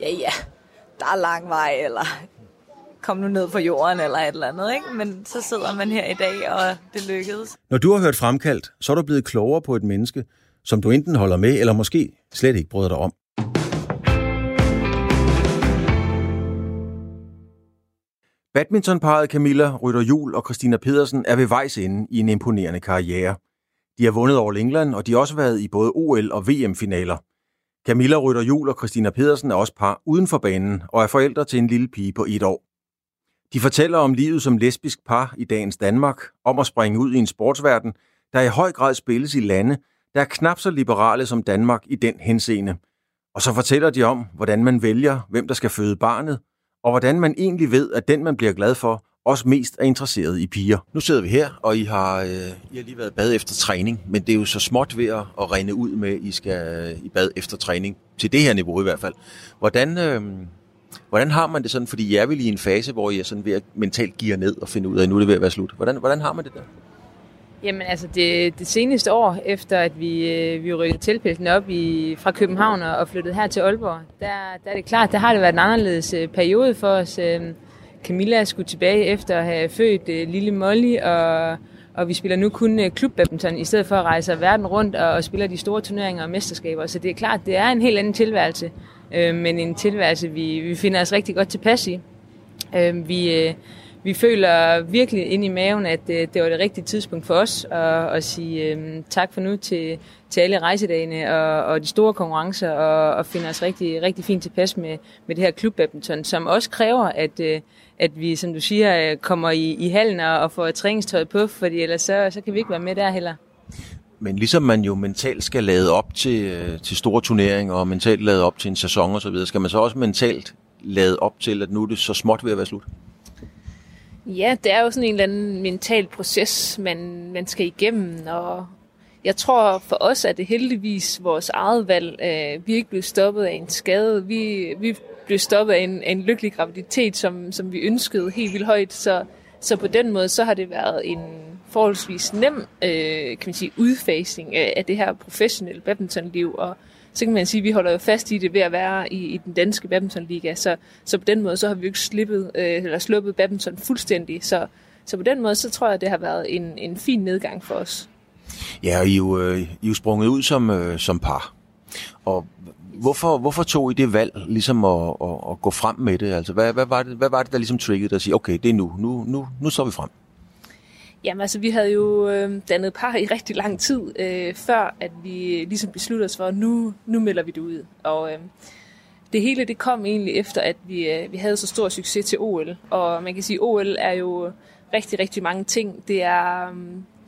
ja ja, der er lang vej, eller kom nu ned på jorden, eller et eller andet. Ikke? Men så sidder man her i dag, og det lykkedes. Når du har hørt Fremkaldt, så er du blevet klogere på et menneske, som du enten holder med, eller måske slet ikke bryder dig om. Badmintonparet Camilla Rytter Jul og Christina Pedersen er ved vejs ende i en imponerende karriere. De har vundet over England, og de har også været i både OL- og VM-finaler. Camilla Rytter Jul og Christina Pedersen er også par uden for banen og er forældre til en lille pige på et år. De fortæller om livet som lesbisk par i dagens Danmark, om at springe ud i en sportsverden, der i høj grad spilles i lande, der er knap så liberale som Danmark i den henseende. Og så fortæller de om, hvordan man vælger, hvem der skal føde barnet, og hvordan man egentlig ved, at den, man bliver glad for, også mest er interesseret i piger. Nu sidder vi her, og I har, øh, I har lige været bad efter træning, men det er jo så småt ved at, at rende ud med, at I skal øh, i bad efter træning, til det her niveau i hvert fald. Hvordan, øh, hvordan har man det sådan, fordi jeg er vel i en fase, hvor I er sådan ved at mentalt gear ned og finde ud af, at nu er det ved at være slut. Hvordan, hvordan har man det der? Jamen altså det, det seneste år, efter at vi, øh, vi rykkede tilpælten op i, fra København og flyttede her til Aalborg, der, der er det klart, der har det været en anderledes øh, periode for os. Øh, Camilla skulle tilbage efter at have født øh, lille Molly, og, og vi spiller nu kun øh, klubbadminton, i stedet for at rejse verden rundt og, og spiller de store turneringer og mesterskaber. Så det er klart, det er en helt anden tilværelse, øh, men en tilværelse, vi, vi finder os rigtig godt tilpas i. vi vi føler virkelig ind i maven, at det, det var det rigtige tidspunkt for os at, at sige øh, tak for nu til, til alle rejsedagene og, og de store konkurrencer, og, og finde os rigtig, rigtig fint tilpas med, med det her klubbadminton, som også kræver, at, øh, at vi, som du siger, øh, kommer i, i hallen og, og får træningstøjet på, fordi ellers så, så kan vi ikke være med der heller. Men ligesom man jo mentalt skal lade op til, øh, til store turneringer, og mentalt lade op til en sæson og så videre, skal man så også mentalt lade op til, at nu er det så småt ved at være slut? Ja, det er jo sådan en eller anden mental proces, man, man skal igennem, og jeg tror for os er det heldigvis vores eget valg. Uh, vi er ikke blevet stoppet af en skade. Vi, vi blev stoppet af en, af en lykkelig graviditet, som, som vi ønskede helt vildt højt. Så, så på den måde, så har det været en forholdsvis nem øh, kan man sige, udfasning af, af det her professionelle badmintonliv. Og så kan man sige, at vi holder jo fast i det ved at være i, i den danske badmintonliga. Så, så på den måde, så har vi jo ikke slippet, øh, eller sluppet badminton fuldstændig. Så, så på den måde, så tror jeg, at det har været en, en fin nedgang for os. Ja, og I er jo, øh, I er jo sprunget ud som, øh, som par. Og hvorfor, hvorfor tog I det valg ligesom at, at, at gå frem med det? Altså, hvad, hvad, var det, hvad var det, der ligesom triggede at sige, okay, det er nu, nu, nu, nu står vi frem? Jamen altså, vi havde jo øh, dannet par i rigtig lang tid, øh, før at vi ligesom besluttede os for, at nu, nu melder vi det ud. Og øh, det hele det kom egentlig efter, at vi, øh, vi havde så stor succes til OL. Og man kan sige, at OL er jo rigtig, rigtig mange ting. Det er, øh,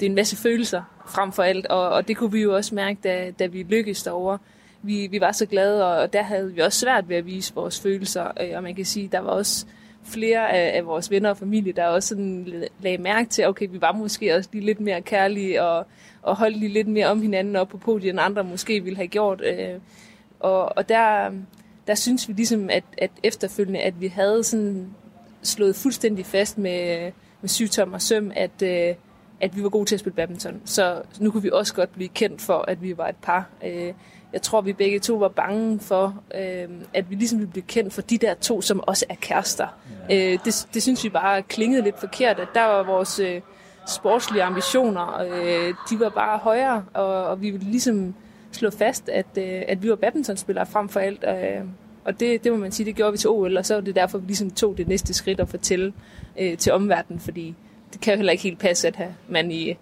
det er en masse følelser frem for alt, og, og det kunne vi jo også mærke, da, da vi lykkedes derovre. Vi, vi var så glade, og der havde vi også svært ved at vise vores følelser. Øh, og man kan sige, der var også flere af, af vores venner og familie, der også sådan lagde mærke til, okay, vi var måske også lige lidt mere kærlige og, og holdt lige lidt mere om hinanden op på podiet, end andre måske ville have gjort. Øh, og, og der, der synes vi ligesom, at, at efterfølgende, at vi havde sådan slået fuldstændig fast med, med syvtom og søm, at, øh, at vi var gode til at spille badminton. Så nu kunne vi også godt blive kendt for, at vi var et par. Øh, jeg tror, vi begge to var bange for, øh, at vi ligesom ville blive kendt for de der to, som også er kærester. Ja. Øh, det, det synes vi bare klingede lidt forkert, at der var vores øh, sportslige ambitioner, øh, de var bare højere, og, og vi ville ligesom slå fast, at, øh, at vi var badmintonspillere frem for alt. Øh, og det, det må man sige, det gjorde vi til OL, og så var det derfor, vi ligesom tog det næste skridt og fortælle øh, til omverdenen, fordi det kan jo heller ikke helt passe, at man i,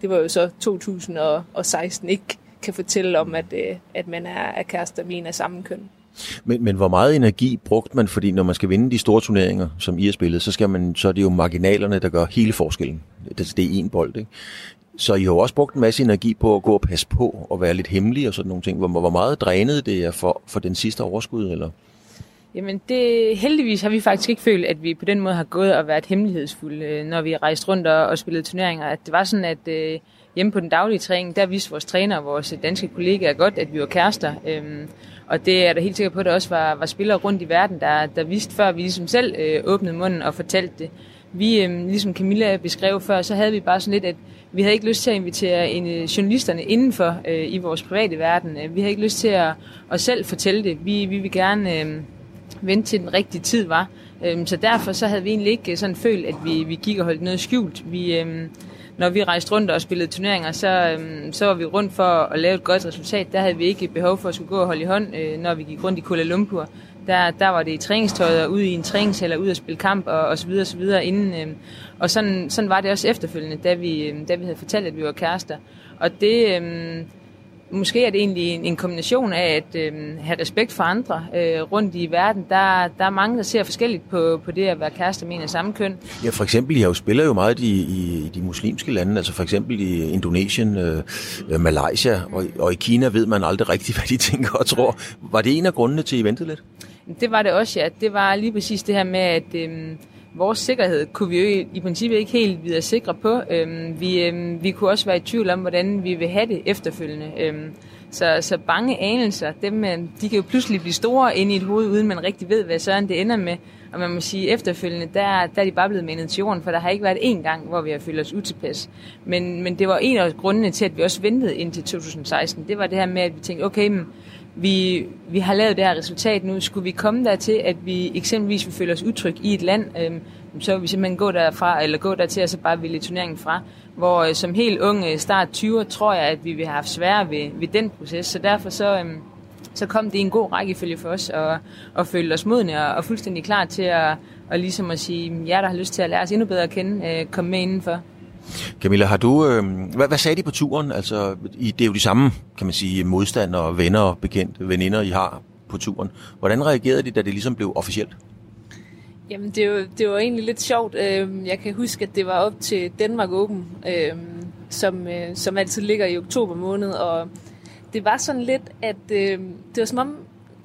det var jo så 2016, ikke kan fortælle om, at, øh, at man er, er kærester med en af samme køn. Men, men hvor meget energi brugte man, fordi når man skal vinde de store turneringer, som I har spillet, så, skal man, så er det jo marginalerne, der gør hele forskellen. Det, det er en bold, ikke? Så I har jo også brugt en masse energi på at gå og passe på og være lidt hemmelig og sådan nogle ting. Hvor, hvor meget drænede det er for, for den sidste overskud? Eller? Jamen, det, heldigvis har vi faktisk ikke følt, at vi på den måde har gået og været hemmelighedsfulde, øh, når vi rejst rundt og, og spillet turneringer. At det var sådan, at øh, hjemme på den daglige træning, der viste vores træner og vores danske kollegaer godt, at vi var kærester. Øhm, og det er der helt sikker på, at der også var, var spillere rundt i verden, der, der vidste, før vi ligesom selv øh, åbnede munden og fortalte det. Vi, øh, ligesom Camilla beskrev før, så havde vi bare sådan lidt, at vi havde ikke lyst til at invitere en, øh, journalisterne indenfor øh, i vores private verden. Øh, vi havde ikke lyst til at, at selv fortælle det. Vi, vi vil gerne øh, vente til den rigtige tid var. Øh, så derfor så havde vi egentlig ikke øh, sådan følt, at vi, vi gik og holdt noget skjult. Vi, øh, når vi rejste rundt og spillede turneringer, så, øhm, så var vi rundt for at lave et godt resultat. Der havde vi ikke behov for at skulle gå og holde i hånd, øh, når vi gik rundt i Kuala Lumpur. Der, der var det i træningstøjet og ude i en træningshal og ude at spille kamp og, og så videre og så videre inden. Øh, og sådan, sådan var det også efterfølgende, da vi, øh, da vi havde fortalt, at vi var kærester. Og det, øh, måske er det egentlig en, en kombination af at øh, have respekt for andre øh, rundt i verden. Der, der er mange, der ser forskelligt på, på det at være kæreste med en af samme køn. Ja, for eksempel, har jo spiller jo meget i, i, i de muslimske lande, altså for eksempel i Indonesien, øh, øh, Malaysia, og, og i Kina ved man aldrig rigtigt, hvad de tænker og tror. Var det en af grundene til, at I ventede lidt? Det var det også, ja. Det var lige præcis det her med, at... Øh, vores sikkerhed kunne vi jo i princippet ikke helt videre sikre på. Øhm, vi, øhm, vi kunne også være i tvivl om, hvordan vi vil have det efterfølgende. Øhm, så, så bange anelser, dem, øhm, de kan jo pludselig blive store inde i et hoved, uden man rigtig ved, hvad sådan det ender med. Og man må sige, efterfølgende, der, der er de bare blevet menet til jorden, for der har ikke været én gang, hvor vi har følt os utilpas. Men, men det var en af grundene til, at vi også ventede indtil 2016. Det var det her med, at vi tænkte, okay, men vi, vi har lavet det her resultat nu. Skulle vi komme dertil, at vi eksempelvis vil føle os utryg i et land, øh, så vil vi simpelthen gå derfra, eller gå dertil og så bare ville turneringen fra. Hvor øh, som helt unge øh, start 20 tror jeg, at vi vil have haft svære ved, ved den proces. Så derfor så, øh, så kom det i en god rækkefølge for os, og, og følte os modne og, og fuldstændig klar til at, og ligesom at sige, jer der har lyst til at lære os endnu bedre at kende, øh, kom med indenfor. Camilla, har du, øh, hvad, hvad sagde de på turen? Altså, I, det er jo de samme, kan man sige, modstandere, venner, og bekendte, veninder, I har på turen. Hvordan reagerede de, da det ligesom blev officielt? Jamen, det var, det var egentlig lidt sjovt. Øhm, jeg kan huske, at det var op til Danmark Open, øhm, som, øh, som altid ligger i oktober måned, og det var sådan lidt, at øh, det var som om,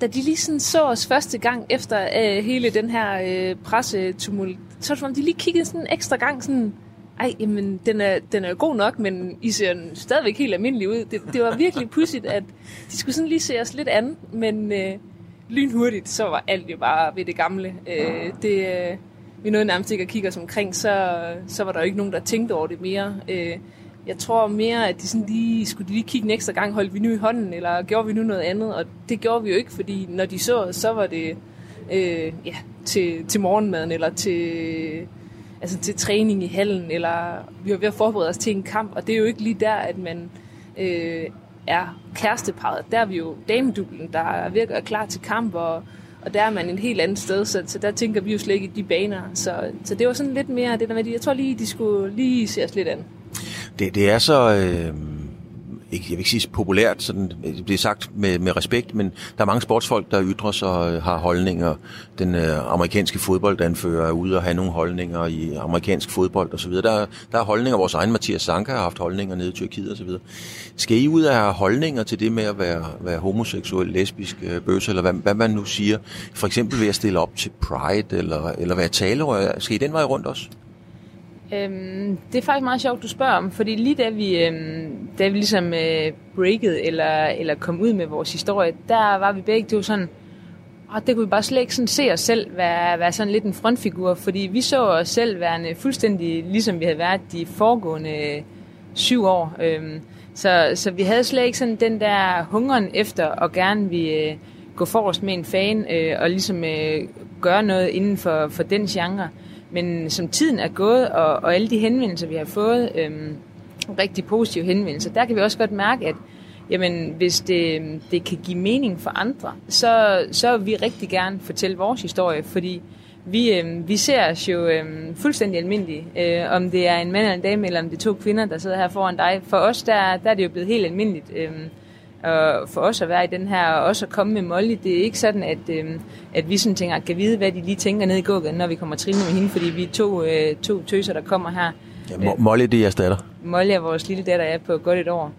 da de lige sådan så os første gang efter øh, hele den her øh, pressetumult, så var det som om, de lige kiggede sådan en ekstra gang sådan, ej, jamen, den er, den er god nok, men I ser stadigvæk helt almindelig ud. Det, det var virkelig pudsigt, at de skulle sådan lige se os lidt an, men øh, lynhurtigt, så var alt jo bare ved det gamle. Øh, det, øh, vi nåede nærmest ikke at kigge os omkring, så, så var der jo ikke nogen, der tænkte over det mere. Øh, jeg tror mere, at de sådan lige, skulle de lige kigge en ekstra gang, holdt vi nu i hånden, eller gjorde vi nu noget andet? Og det gjorde vi jo ikke, fordi når de så os, så var det øh, ja, til, til morgenmaden, eller til altså til træning i hallen, eller vi var ved at forberede os til en kamp, og det er jo ikke lige der, at man øh, er kæresteparet. Der er vi jo damedublen, der er ved at gøre klar til kamp, og, og der er man en helt andet sted, så, så der tænker vi jo slet ikke i de baner. Så, så det var sådan lidt mere det der med, jeg tror lige, de skulle lige se os lidt an. Det, det er så... Øh ikke, jeg vil ikke sige populært, sådan, øh, det bliver sagt med, med respekt, men der er mange sportsfolk, der ytrer sig og har holdninger. Den øh, amerikanske fodboldanfører er ude og have nogle holdninger i amerikansk fodbold osv. Der, der er holdninger, vores egen Mathias Sanka har haft holdninger nede i Tyrkiet osv. Skal I ud af have holdninger til det med at være, være homoseksuel, lesbisk, øh, bøsse, eller hvad, hvad man nu siger? For eksempel ved at stille op til Pride, eller, eller være talerør. Skal I den vej rundt også? Øhm, det er faktisk meget sjovt, du spørger om, fordi lige da vi, øhm, da vi ligesom øh, breakede eller, eller kom ud med vores historie, der var vi begge to sådan, og det kunne vi bare slet ikke sådan se os selv være, være sådan lidt en frontfigur, fordi vi så os selv værende fuldstændig ligesom vi havde været de foregående øh, syv år. Øhm, så, så vi havde slet ikke sådan den der hungeren efter at gerne vi øh, gå forrest med en fan øh, og ligesom øh, gøre noget inden for, for den genre. Men som tiden er gået, og, og alle de henvendelser, vi har fået, øhm, rigtig positive henvendelser, der kan vi også godt mærke, at jamen, hvis det, det kan give mening for andre, så, så vil vi rigtig gerne fortælle vores historie, fordi vi, øhm, vi ser os jo øhm, fuldstændig almindelige. Øh, om det er en mand eller en dame, eller om det er to kvinder, der sidder her foran dig. For os, der, der er det jo blevet helt almindeligt. Øh, og for os at være i den her, og også at komme med Molly, det er ikke sådan, at, øh, at vi sådan tænker, kan vide, hvad de lige tænker nede i gågaden, når vi kommer trillende med hende, fordi vi er to, øh, to tøser, der kommer her. Ja, Molly, det er jeres datter. Molly er vores lille datter, er på godt et år.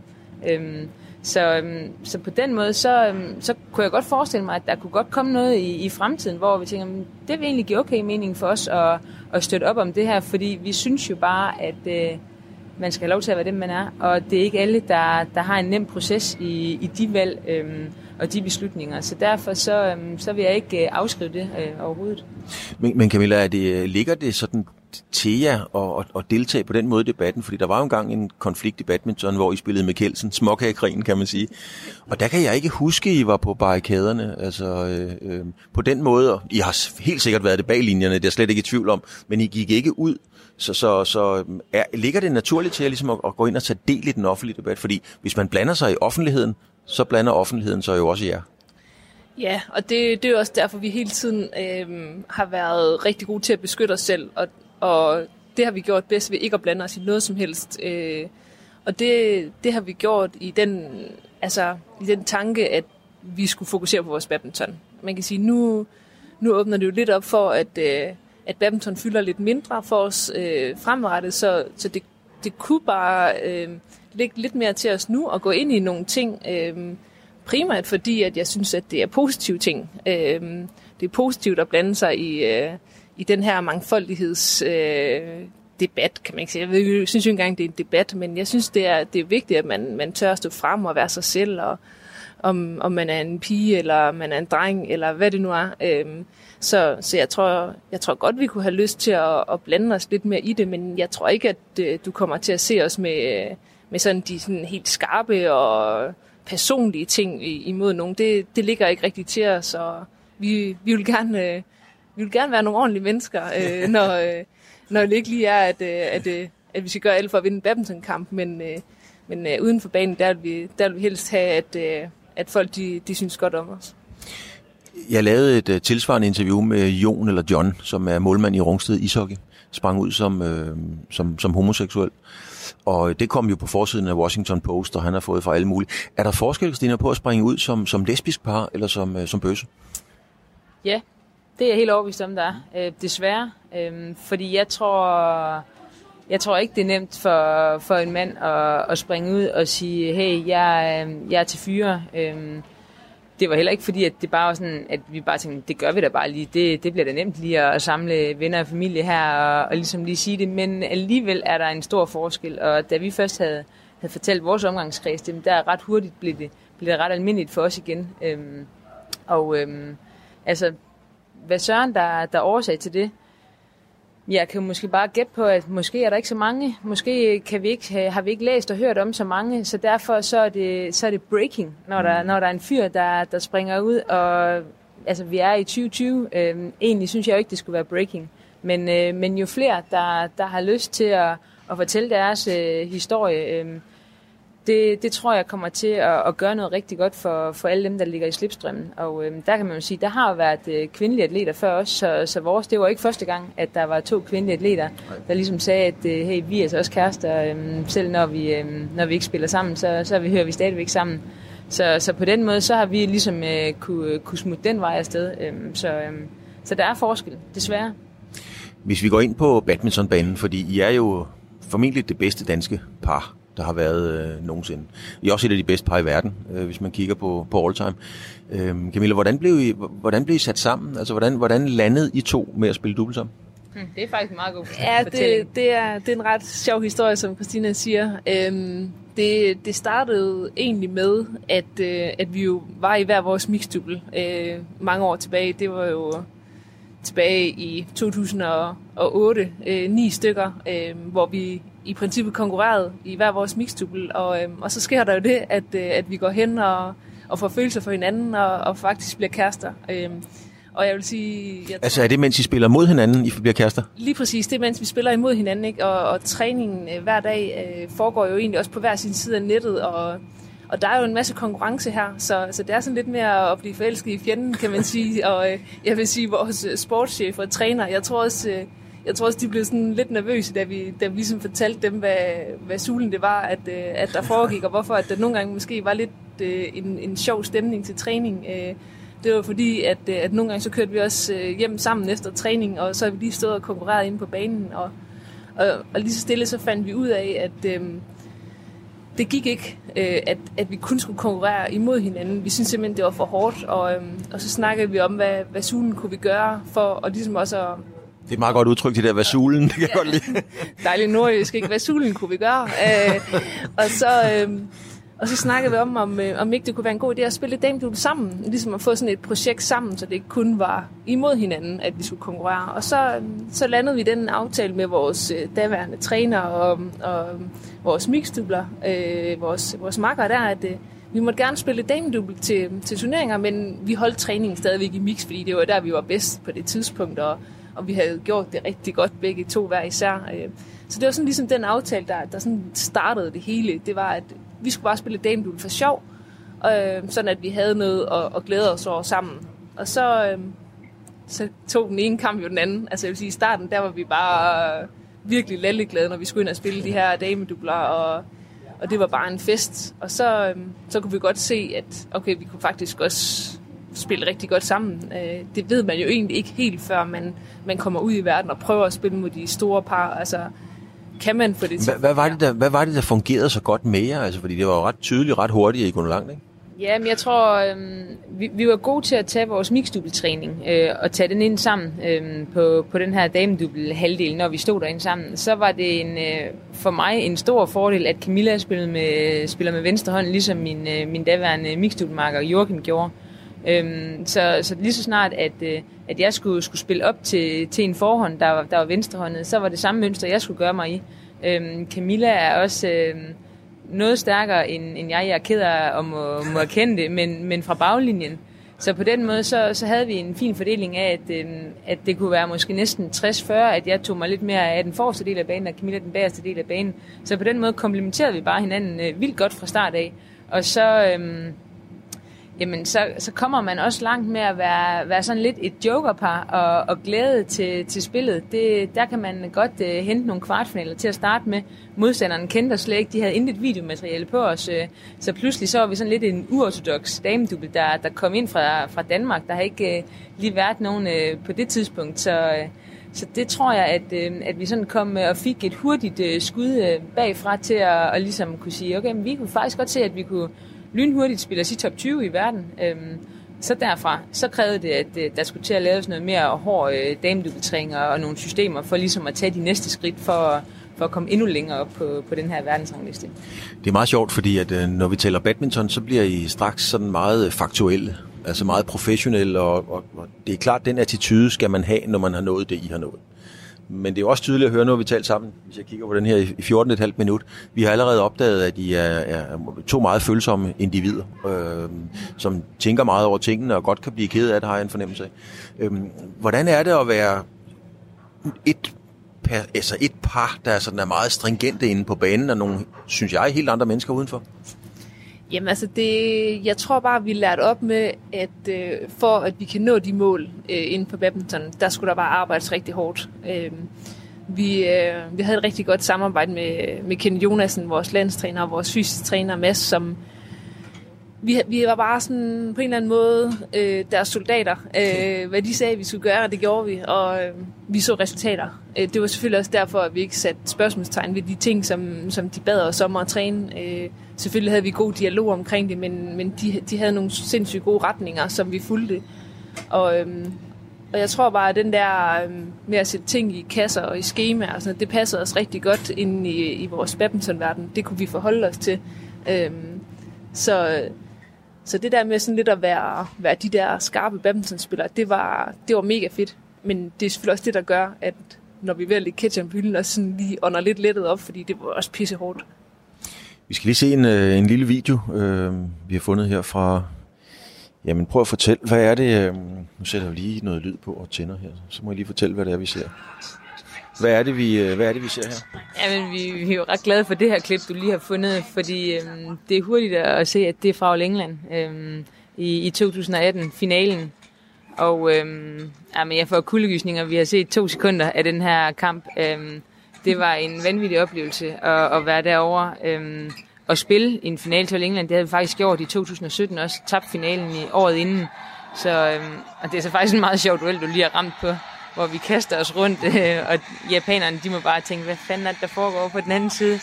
Øhm, Så, øhm, så på den måde, så, øhm, så kunne jeg godt forestille mig, at der kunne godt komme noget i, i fremtiden, hvor vi tænker, "Men det vil egentlig give okay mening for os at, at støtte op om det her, fordi vi synes jo bare, at øh, man skal have lov til at være den, man er, og det er ikke alle, der, der har en nem proces i, i de valg øhm, og de beslutninger. Så derfor så, øhm, så vil jeg ikke øh, afskrive det øh, overhovedet. Men, men Camilla, er det, øh, ligger det sådan til jer at, at, at deltage på den måde i debatten? Fordi der var jo engang en konflikt i badminton, hvor I spillede med Kelsen, småkagekrigen kan man sige. Og der kan jeg ikke huske, at I var på barrikaderne. Altså, øh, øh, på den måde, og I har helt sikkert været det bag linjerne, det er jeg slet ikke i tvivl om, men I gik ikke ud. Så, så, så mm, er, ligger det naturligt til at, ligesom at, at gå ind og tage del i den offentlige debat? Fordi hvis man blander sig i offentligheden, så blander offentligheden sig jo også i jer. Ja, og det, det er også derfor, vi hele tiden øh, har været rigtig gode til at beskytte os selv, og, og det har vi gjort bedst ved ikke at blande os i noget som helst. Øh, og det, det har vi gjort i den, altså, i den tanke, at vi skulle fokusere på vores badminton. Man kan sige, nu, nu åbner det jo lidt op for, at, øh, at badminton fylder lidt mindre for os øh, fremadrettet, så, så det, det kunne bare øh, ligge lidt mere til os nu og gå ind i nogle ting, øh, primært fordi, at jeg synes, at det er positive ting. Øh, det er positivt at blande sig i, øh, i den her mangfoldigheds... Øh, debat, kan man ikke sige. Jeg, jeg synes jo ikke engang, det er en debat, men jeg synes, det er, det er vigtigt, at man, man tør at stå frem og være sig selv, og om, om man er en pige, eller man er en dreng, eller hvad det nu er. Øhm, så så jeg, tror, jeg tror godt, vi kunne have lyst til at, at blande os lidt mere i det, men jeg tror ikke, at øh, du kommer til at se os med, med sådan de sådan helt skarpe og personlige ting imod nogen. Det, det ligger ikke rigtigt til os, og vi, vi vil gerne... Øh, vi vil gerne være nogle ordentlige mennesker, øh, når, øh, når det ikke lige er, at, øh, at, øh, at vi skal gøre alt for at vinde en badmintonkamp, men, øh, men øh, uden for banen, der vil vi, der vil vi helst have, at, øh, at folk de, de synes godt om os. Jeg lavede et uh, tilsvarende interview med Jon eller John, som er målmand i Rungsted Ishockey, sprang ud som, øh, som, som homoseksuel. Og øh, det kom jo på forsiden af Washington Post, og han har fået fra alle mulige. Er der forskel, Christina, på at springe ud som, som lesbisk par eller som, øh, som bøsse? Ja, det er jeg helt overbevist om, der er. Øh, desværre. Øh, fordi jeg tror, jeg tror ikke, det er nemt for, for en mand at, at springe ud og sige, hey, jeg, øh, jeg er til fyre. Øh, det var heller ikke fordi, at det bare var sådan, at vi bare tænkte, det gør vi da bare lige. Det, det bliver da nemt lige at samle venner og familie her og, og ligesom lige sige det. Men alligevel er der en stor forskel. Og da vi først havde, havde fortalt vores omgangskreds, det, der ret hurtigt blev det, blev det ret almindeligt for os igen. Øhm, og øhm, altså, hvad søren, der, der er årsag til det, jeg kan måske bare gætte på, at måske er der ikke så mange. Måske kan vi ikke, har vi ikke læst og hørt om så mange, så derfor så er det, så er det breaking, når der, når der er en fyr, der, der springer ud. Og altså, vi er i 2020. Øhm, egentlig synes jeg jo ikke, det skulle være breaking. Men, øh, men jo flere, der, der har lyst til at, at fortælle deres øh, historie, øh, det, det tror jeg kommer til at, at gøre noget rigtig godt for, for alle dem, der ligger i slipstrømmen. Og øhm, der kan man jo sige, der har jo været øh, kvindelige atleter før os, så, så vores, det var ikke første gang, at der var to kvindelige atleter, der ligesom sagde, at øh, hey, vi er så også kærester, øhm, selv når vi, øhm, når vi ikke spiller sammen, så, så vi hører vi stadigvæk sammen. Så, så på den måde, så har vi ligesom øh, kunne, kunne smutte den vej afsted. Øhm, så, øhm, så der er forskel, desværre. Hvis vi går ind på badmintonbanen, fordi I er jo formentlig det bedste danske par der har været øh, nogensinde. I er også et af de bedste par i verden, øh, hvis man kigger på, på all time. Øh, Camilla, hvordan blev, I, hvordan blev I sat sammen? Altså, hvordan, hvordan landede I to med at spille dubbelt sammen? Hmm, det er faktisk en meget god Ja, det, det, er, det er en ret sjov historie, som Christina siger. Øhm, det, det startede egentlig med, at, øh, at vi jo var i hver vores mixdubbel øh, mange år tilbage. Det var jo tilbage i 2008, øh, ni stykker, øh, hvor vi i princippet konkurreret i hver vores mixdubbel, og, øh, og så sker der jo det, at, øh, at vi går hen og, og får følelser for hinanden, og, og faktisk bliver kærester. Øh, og jeg vil sige... Jeg altså er det, mens I spiller mod hinanden, I bliver kærester? Lige præcis, det er, mens vi spiller imod hinanden, ikke? Og, og træningen øh, hver dag øh, foregår jo egentlig også på hver sin side af nettet, og, og der er jo en masse konkurrence her, så, så det er sådan lidt mere at blive forelsket i fjenden, kan man sige. Og øh, jeg vil sige, vores sportschef og træner, jeg tror også... Øh, jeg tror også, de blev sådan lidt nervøse, da vi, da vi ligesom fortalte dem, hvad, hvad sulen det var, at, øh, at der foregik, og hvorfor at der nogle gange måske var lidt øh, en, en sjov stemning til træning. Øh, det var fordi, at, øh, at nogle gange så kørte vi også øh, hjem sammen efter træning, og så har vi lige stået og konkurreret inde på banen, og, og, og lige så stille så fandt vi ud af, at, øh, det gik ikke, øh, at, at vi kun skulle konkurrere imod hinanden. Vi synes simpelthen, det var for hårdt, og, øh, og så snakkede vi om, hvad, hvad sulen kunne vi gøre for og ligesom også at det er et meget godt udtryk, det der vasulen. Det kan jeg godt lide. Dejligt nordisk, ikke? Vasulen kunne vi gøre. Øh, og så... Øh, og så snakkede vi om, om, øh, om ikke det kunne være en god idé at spille damedouble sammen. Ligesom at få sådan et projekt sammen, så det ikke kun var imod hinanden, at vi skulle konkurrere. Og så, så landede vi den aftale med vores øh, daværende træner og, og vores mixdubler, øh, vores, vores makker der, at øh, vi måtte gerne spille damedouble til, til turneringer, men vi holdt træningen stadigvæk i mix, fordi det var der, vi var bedst på det tidspunkt, og, og vi havde gjort det rigtig godt begge to hver især. Øh, så det var sådan ligesom den aftale, der, der sådan startede det hele. Det var, at vi skulle bare spille damedul for sjov, øh, sådan at vi havde noget at, at glæde os over sammen. Og så, øh, så tog den ene kamp jo den anden. Altså jeg vil sige, i starten, der var vi bare virkelig lalleglade, når vi skulle ind og spille de her damedubler, og, og det var bare en fest. Og så, øh, så kunne vi godt se, at okay, vi kunne faktisk også spille rigtig godt sammen. Øh, det ved man jo egentlig ikke helt, før man, man kommer ud i verden og prøver at spille mod de store par. Altså, kan man få det til hvad, hvad, var det, der, hvad var det, der fungerede så godt med jer? Altså, fordi det var jo ret tydeligt, ret hurtigt, at I kunne langt, ikke? Ja, men jeg tror, øh, vi, vi var gode til at tage vores mixdubeltræning øh, og tage den ind sammen øh, på, på den her damedubel halvdel, når vi stod derinde sammen. Så var det en, øh, for mig en stor fordel, at Camilla spillede med, spiller med venstre hånd, ligesom min, øh, min daværende mixdubelmarker Joachim gjorde. Øhm, så, så lige så snart, at, øh, at jeg skulle, skulle spille op til, til en forhånd, der der var venstrehåndet, så var det samme mønster, jeg skulle gøre mig i. Øhm, Camilla er også øh, noget stærkere, end, end jeg. Jeg er ked af at må, må erkende det, men, men fra baglinjen. Så på den måde, så, så havde vi en fin fordeling af, at, øh, at det kunne være måske næsten 60-40, at jeg tog mig lidt mere af den forreste del af banen, og Camilla den bagerste del af banen. Så på den måde komplementerede vi bare hinanden øh, vildt godt fra start af. Og så... Øh, jamen så, så kommer man også langt med at være, være sådan lidt et jokerpar og, og glæde til, til spillet. Det, der kan man godt uh, hente nogle kvartfinaler til at starte med. Modstanderen kendte os slet ikke, de havde intet videomateriale på os, øh, så pludselig så var vi sådan lidt en uortodox damedubbel, der, der kom ind fra, fra Danmark. Der har ikke uh, lige været nogen uh, på det tidspunkt, så... Øh, så det tror jeg, at, øh, at vi sådan kom og fik et hurtigt øh, skud øh, bagfra til at, og ligesom kunne sige, okay, men vi kunne faktisk godt se, at vi kunne, lynhurtigt spiller sig top 20 i verden. Øhm, så derfra, så krævede det, at øh, der skulle til at laves noget mere hård øh, damedubeltræning og nogle systemer for ligesom at tage de næste skridt for, for at komme endnu længere op på, på den her verdensrangliste. Det er meget sjovt, fordi at, øh, når vi taler badminton, så bliver I straks sådan meget øh, faktuelle, altså meget professionelle, og, og, og det er klart, den attitude skal man have, når man har nået det, I har nået. Men det er også tydeligt at høre, når vi taler sammen, hvis jeg kigger på den her i 14,5 minut. Vi har allerede opdaget, at I er, er to meget følsomme individer, øh, som tænker meget over tingene og godt kan blive ked af det, har jeg en fornemmelse af. Øh, hvordan er det at være et, per, altså et par, der sådan er meget stringente inde på banen, og nogle, synes jeg, helt andre mennesker udenfor? Jamen altså, det, jeg tror bare, vi lærte op med, at øh, for at vi kan nå de mål øh, inden for badminton, der skulle der bare arbejdes rigtig hårdt. Øh, vi, øh, vi havde et rigtig godt samarbejde med, med Ken Jonasen, vores landstræner og vores fysisk træner Mads, som vi, vi var bare sådan på en eller anden måde øh, deres soldater. Øh, hvad de sagde, vi skulle gøre, det gjorde vi, og øh, vi så resultater. Øh, det var selvfølgelig også derfor, at vi ikke satte spørgsmålstegn ved de ting, som, som de bad os om at træne. Øh, selvfølgelig havde vi god dialog omkring det, men, men de, de havde nogle sindssygt gode retninger, som vi fulgte. Og, øhm, og jeg tror bare, at den der øhm, med at sætte ting i kasser og i skemaer, sådan, det passede os rigtig godt ind i, i vores badmintonverden. Det kunne vi forholde os til. Øhm, så så det der med sådan lidt at være, være de der skarpe badmintonspillere, det var, det var mega fedt. Men det er selvfølgelig også det, der gør, at når vi vælger ketchup hylden, og sådan lige ånder lidt lettet op, fordi det var også pisse hårdt. Vi skal lige se en, øh, en lille video, øh, vi har fundet her fra... Jamen prøv at fortælle, hvad er det... Øh, nu sætter jeg lige noget lyd på og tænder her. Så må jeg lige fortælle, hvad det er, vi ser. Hvad er det, vi, øh, hvad er det, vi ser her? Jamen, vi, vi er jo ret glade for det her klip, du lige har fundet, fordi øhm, det er hurtigt at se, at det er fra England øhm, i, i 2018, finalen. Og øhm, jamen, jeg får kuldegysninger. Vi har set to sekunder af den her kamp. Øhm, det var en vanvittig oplevelse at, at være derovre øhm, og spille i en finale til England. Det havde vi faktisk gjort i 2017 også. Tabt finalen i året inden. Så øhm, og det er så faktisk en meget sjov duel, du lige har ramt på hvor vi kaster os rundt, øh, og japanerne, de må bare tænke, hvad fanden er det, der foregår på den anden side?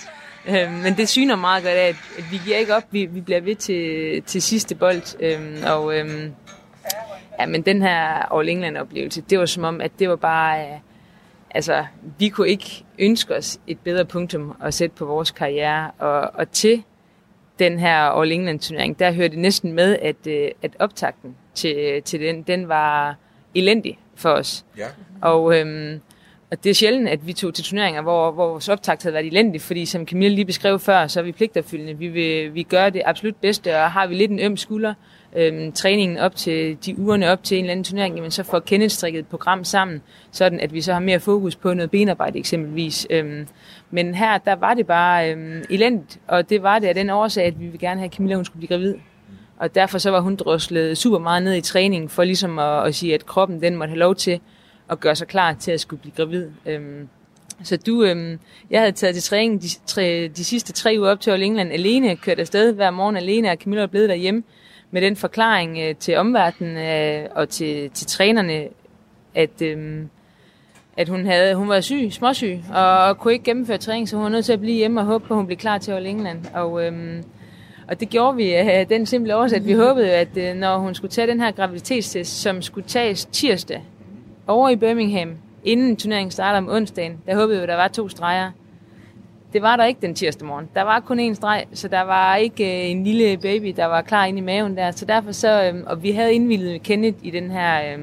Øh, men det syner meget godt af, at, at vi giver ikke op. Vi, vi bliver ved til, til sidste bold. Øh, og øh, ja, men den her All England-oplevelse, det var som om, at det var bare... Øh, altså, vi kunne ikke ønske os et bedre punktum at sætte på vores karriere. Og, og til den her All England-turnering, der hørte det næsten med, at, øh, at optakten til, til den, den var elendig for os. Ja. Og, øhm, og det er sjældent, at vi tog til turneringer, hvor, hvor vores optakt havde været elendig, fordi som Camille lige beskrev før, så er vi pligtopfyldende. Vi, vil, vi gør det absolut bedste, og har vi lidt en øm skulder, øhm, træningen op til de ugerne op til en eller anden turnering, jamen så får Kenneth strikket et program sammen, sådan at vi så har mere fokus på noget benarbejde eksempelvis. Øhm, men her, der var det bare øhm, elendigt, og det var det af den årsag, at vi ville gerne have, at Camilla hun skulle blive gravid. Og derfor så var hun droslet super meget ned i træningen, for ligesom at, at sige, at kroppen den måtte have lov til at gøre sig klar til at skulle blive gravid. Øhm, så du, øhm, jeg havde taget til træning de, tre, de sidste tre uger op til All England alene, kørt afsted hver morgen alene, og Camilla var blevet derhjemme med den forklaring øh, til omverdenen øh, og til, til trænerne, at, øh, at hun, havde, hun var syg, småsyg, og, og kunne ikke gennemføre træning, så hun var nødt til at blive hjemme og håbe på, at hun blev klar til All England. Og, øh, og det gjorde vi af den simple årsag, at vi håbede, at øh, når hun skulle tage den her graviditetstest, som skulle tages tirsdag over i Birmingham, inden turneringen starter om onsdagen, der håbede vi, at der var to streger. Det var der ikke den tirsdag morgen. Der var kun én streg, så der var ikke øh, en lille baby, der var klar inde i maven der. Så derfor så, øh, og vi havde indvildet Kenneth i den her, øh,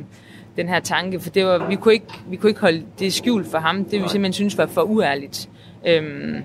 den her tanke, for det var, vi, kunne ikke, vi kunne ikke holde det skjult for ham. Det vi simpelthen synes var for uærligt. Øhm,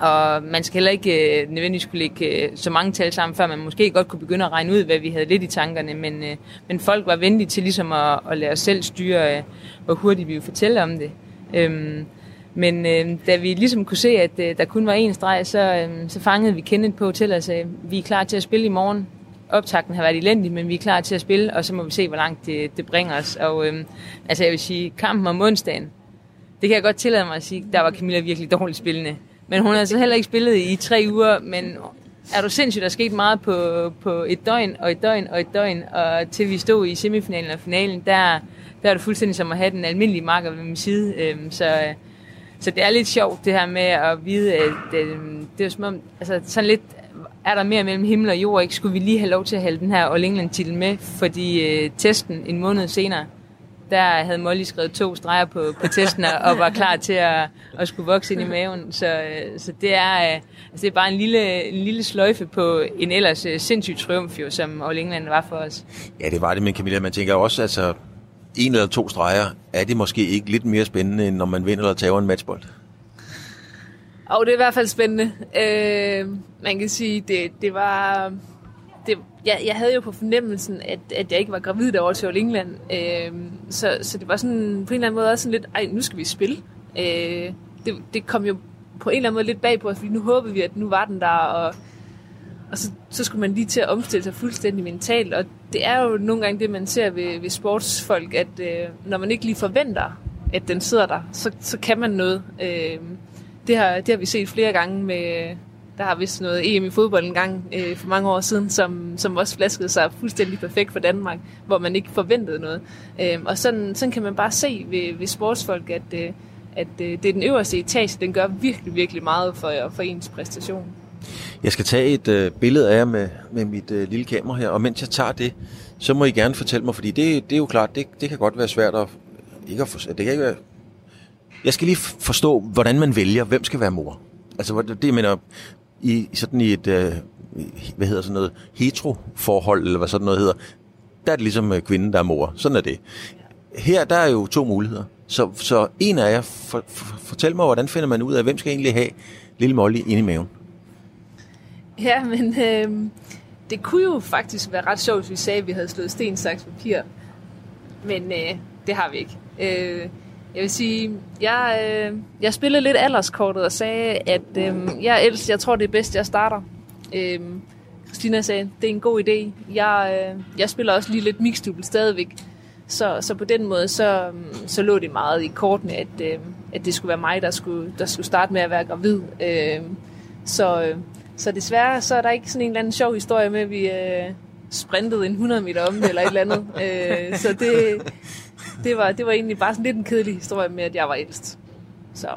og man skal heller ikke øh, nødvendigvis kunne lægge øh, så mange tal sammen, før man måske godt kunne begynde at regne ud, hvad vi havde lidt i tankerne. Men, øh, men folk var venlige til ligesom at, at lade os selv styre, øh, hvor hurtigt vi ville fortælle om det. Øhm, men øh, da vi ligesom kunne se, at øh, der kun var én streg, så, øh, så fangede vi Kenneth på til at sige, øh, vi er klar til at spille i morgen. Optakten har været elendig, men vi er klar til at spille, og så må vi se, hvor langt det, det bringer os. Og øh, altså jeg vil sige, kampen om onsdagen, det kan jeg godt tillade mig at sige, der var Camilla virkelig dårligt spillende. Men hun har altså heller ikke spillet i tre uger, men er du sindssygt, der er sket meget på, på et døgn og et døgn og et døgn, og til vi stod i semifinalen og finalen, der, der er det fuldstændig som at have den almindelige marker ved min side. Øhm, øh, så, så det er lidt sjovt det her med at vide, at det, øhm, det er som om, altså sådan lidt, er der mere mellem himmel og jord, ikke? Skulle vi lige have lov til at hælde den her All England titel med, fordi øh, testen en måned senere, der havde Molly skrevet to streger på, på testen og var klar til at, at skulle vokse ind i maven. Så, øh, så det, er, øh, altså det er bare en lille, en lille sløjfe på en ellers øh, sindssyg triumf, jo, som All England var for os. Ja, det var det, men Camilla, man tænker også, altså en eller to streger, er det måske ikke lidt mere spændende, end når man vinder eller tager en matchbold? Og det er i hvert fald spændende. Øh, man kan sige, det, det var... Det, jeg, jeg havde jo på fornemmelsen, at, at jeg ikke var gravid derovre til England. Øh, så, så det var sådan på en eller anden måde også sådan lidt, ej, nu skal vi spille. Øh, det, det kom jo på en eller anden måde lidt bag på os, fordi nu håbede vi, at nu var den der, og, og så, så skulle man lige til at omstille sig fuldstændig mentalt. Og det er jo nogle gange det, man ser ved, ved sportsfolk, at øh, når man ikke lige forventer, at den sidder der, så, så kan man noget. Øh, det, har, det har vi set flere gange med, der har vist noget EM i fodbold en gang øh, for mange år siden, som, som også flaskede sig fuldstændig perfekt for Danmark, hvor man ikke forventede noget. Øh, og sådan, sådan kan man bare se ved, ved sportsfolk, at, øh, at øh, det er den øverste etage, den gør virkelig, virkelig meget for, for ens præstation. Jeg skal tage et øh, billede af jer med, med mit øh, lille kamera her, og mens jeg tager det, så må I gerne fortælle mig, fordi det, det er jo klart, det, det kan godt være svært at... Ikke at for, det kan ikke være, jeg skal lige forstå, hvordan man vælger, hvem skal være mor. Altså, det, det mener, i sådan i et, øh, hvad hedder sådan noget, hetero-forhold, eller hvad sådan noget hedder, der er det ligesom øh, kvinden, der er mor. Sådan er det. Her, der er jo to muligheder. Så, så en af jer, for, for, fortæl mig, hvordan finder man ud af, hvem skal egentlig have lille Molly inde i maven? Ja, men øh, det kunne jo faktisk være ret sjovt, hvis vi sagde, at vi havde slået sten, saks, papir. Men øh, det har vi ikke. Øh, jeg vil sige, jeg, øh, jeg spillede lidt alderskortet og sagde, at øh, jeg, elsker, jeg tror, det er bedst, jeg starter. Øh, Christina sagde, det er en god idé. Jeg, øh, jeg spiller også lige lidt mixed stadigvæk. Så, så på den måde, så, øhm, så lå det meget i kortene, at, øh, at det skulle være mig, der skulle, der skulle starte med at være gravid. Øh, så, øh, så desværre, så er der ikke sådan en eller anden sjov historie med, at vi øh, sprintede en 100 meter om eller et eller andet. øh, så det, det var, det var egentlig bare sådan lidt en kedelig historie med, at jeg var ældst. Så.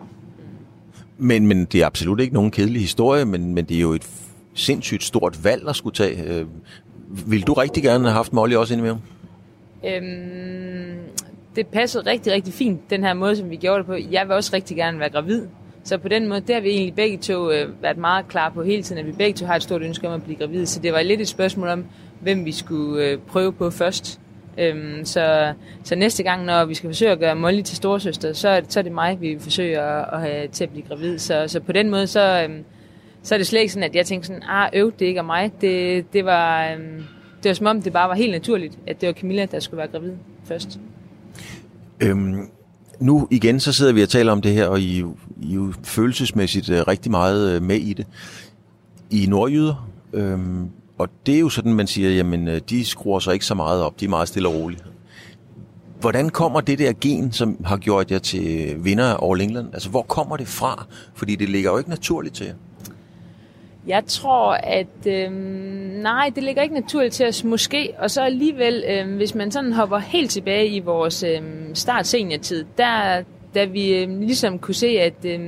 Men, men det er absolut ikke nogen kedelig historie, men, men det er jo et sindssygt stort valg at skulle tage. Øh, vil du rigtig gerne have haft Molly også indimellem? Øhm, det passede rigtig, rigtig fint, den her måde, som vi gjorde det på. Jeg vil også rigtig gerne være gravid. Så på den måde, der har vi egentlig begge to øh, været meget klar på hele tiden, at vi begge to har et stort ønske om at blive gravid. Så det var lidt et spørgsmål om, hvem vi skulle øh, prøve på først. Øhm, så, så næste gang, når vi skal forsøge at gøre Molly til storsøster, så, så er det mig, vi forsøger at, at have til at blive gravid. Så, så på den måde, så, øhm, så er det slet ikke sådan, at jeg tænkte sådan, ah, øv, det ikke er mig. Det, det, var, øhm, det var som om, det bare var helt naturligt, at det var Camilla, der skulle være gravid først. Øhm, nu igen, så sidder vi og taler om det her, og I, i er jo følelsesmæssigt uh, rigtig meget øh, med i det. I nordjyder, øhm, og det er jo sådan, man siger, jamen øh, de skruer sig ikke så meget op, de er meget stille og rolige. Hvordan kommer det der gen, som har gjort jer til vinder af All England? Altså, hvor kommer det fra? Fordi det ligger jo ikke naturligt til jer. Jeg tror, at øh, nej, det ligger ikke naturligt til os måske. Og så alligevel, øh, hvis man sådan hopper helt tilbage i vores øh, start seniortid, der, da vi øh, ligesom kunne se, at, øh,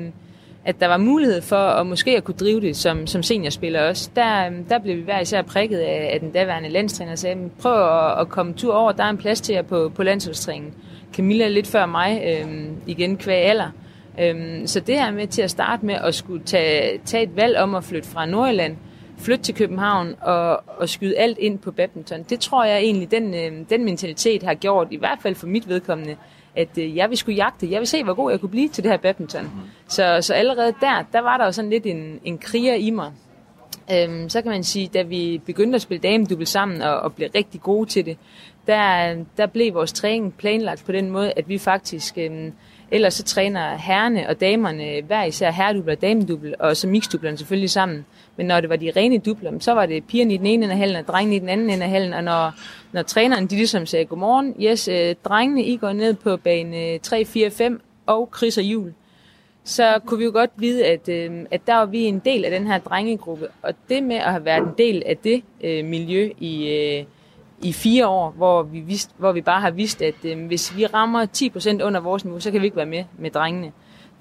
at der var mulighed for at måske at kunne drive det som, som seniorspiller også, der, øhm, der blev vi hver især prikket af, af den daværende landstræner og sagde, prøv at, at komme tur over, der er en plads til jer på, på landsholdstræningen. Camilla lidt før mig, øh, igen kvæg alder. Øh, så det her med til at starte med at skulle tage, tage et valg om at flytte fra Nordjylland, flytte til København og, og skyde alt ind på badminton, det tror jeg egentlig, den, øh, den mentalitet har gjort, i hvert fald for mit vedkommende, at øh, jeg vil skulle jagte, jeg vil se, hvor god jeg kunne blive til det her badminton. Mm. Så, så allerede der, der var der jo sådan lidt en, en kriger i mig. Øhm, så kan man sige, da vi begyndte at spille damedubbel sammen og, og blev rigtig gode til det, der, der blev vores træning planlagt på den måde, at vi faktisk... Øh, Ellers så træner herrene og damerne hver især herredubbel og damedubbel, og så mixdublerne selvfølgelig sammen. Men når det var de rene dubler, så var det pigerne i den ene ende af halen og drengene i den anden ende af halen. Og når, når træneren de ligesom sagde, godmorgen, yes, øh, drengene I går ned på bane 3, 4, 5 og Chris og Jul, så kunne vi jo godt vide, at, øh, at der var vi en del af den her drengegruppe. Og det med at have været en del af det øh, miljø i, øh, i fire år, hvor vi, vidste, hvor vi bare har vidst, at øh, hvis vi rammer 10% under vores niveau, så kan vi ikke være med med drengene.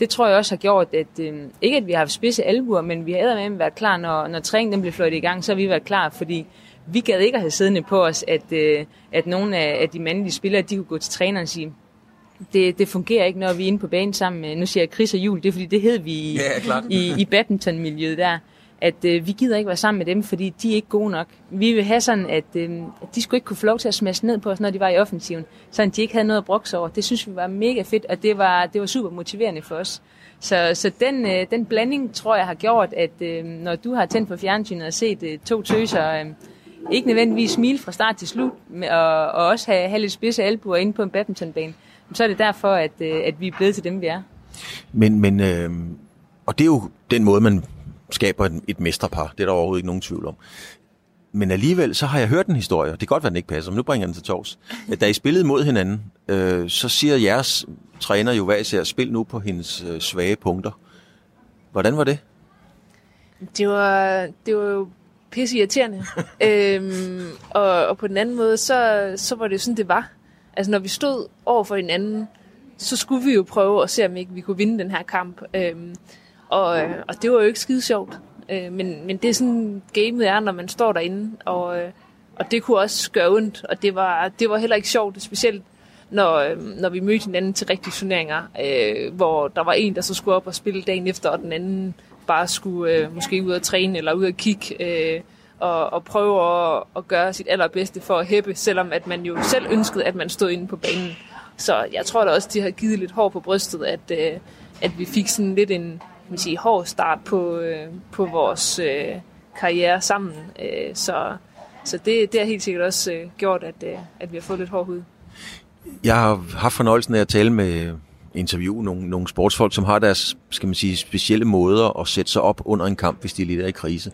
Det tror jeg også har gjort, at øh, ikke at vi har haft spidse albuer, men vi har med været klar, når, når træningen den blev fløjtet i gang, så har vi været klar, fordi vi gad ikke at have siddende på os, at, øh, at nogle af, af de mandlige spillere, de kunne gå til træneren og sige, det, det fungerer ikke, når vi er inde på banen sammen med, nu siger jeg Chris og Jul, det er fordi, det hed vi i, ja, i, i badmintonmiljøet der at øh, vi gider ikke være sammen med dem, fordi de er ikke gode nok. Vi vil have sådan, at, øh, at de skulle ikke kunne få lov til at smasse ned på os, når de var i offensiven, så de ikke havde noget at brokse over. Det synes vi var mega fedt, og det var, det var super motiverende for os. Så, så den, øh, den blanding, tror jeg, har gjort, at øh, når du har tændt på fjernsynet og set øh, to tøser, øh, ikke nødvendigvis smile fra start til slut, og, og også have, have lidt spidse albuer inde på en badmintonbane, så er det derfor, at, øh, at vi er blevet til dem, vi er. Men, men øh, og det er jo den måde, man skaber et, et mesterpar. Det er der overhovedet ikke nogen tvivl om. Men alligevel, så har jeg hørt en historie, det kan godt være, den ikke passer, men nu bringer den til tors. Da I spillede mod hinanden, øh, så siger jeres træner jo hver især, spil nu på hendes øh, svage punkter. Hvordan var det? Det var, det var jo pisse irriterende. øhm, og, og på den anden måde, så, så var det sådan, det var. Altså, når vi stod over for hinanden, så skulle vi jo prøve at se, om ikke vi kunne vinde den her kamp. Øhm, og, øh, og det var jo ikke skide sjovt. Øh, men, men det er sådan, gamet er, når man står derinde. Og, øh, og det kunne også gøre ondt. Og det var, det var heller ikke sjovt, specielt når, øh, når vi mødte hinanden til rigtige turneringer, øh, hvor der var en, der så skulle op og spille dagen efter, og den anden bare skulle øh, måske ud og træne eller ud og kigge øh, og, og prøve at, at gøre sit allerbedste for at hæppe, selvom at man jo selv ønskede, at man stod inde på banen. Så jeg tror da også, de har givet lidt hår på brystet, at, øh, at vi fik sådan lidt en, man sige, hård start på, øh, på vores øh, karriere sammen. Øh, så så det, det har helt sikkert også øh, gjort, at, øh, at vi har fået lidt hård hud. Jeg har haft fornøjelsen af at tale med interview nogle, nogle sportsfolk, som har deres skal man sige, specielle måder at sætte sig op under en kamp, hvis de er lidt i krise.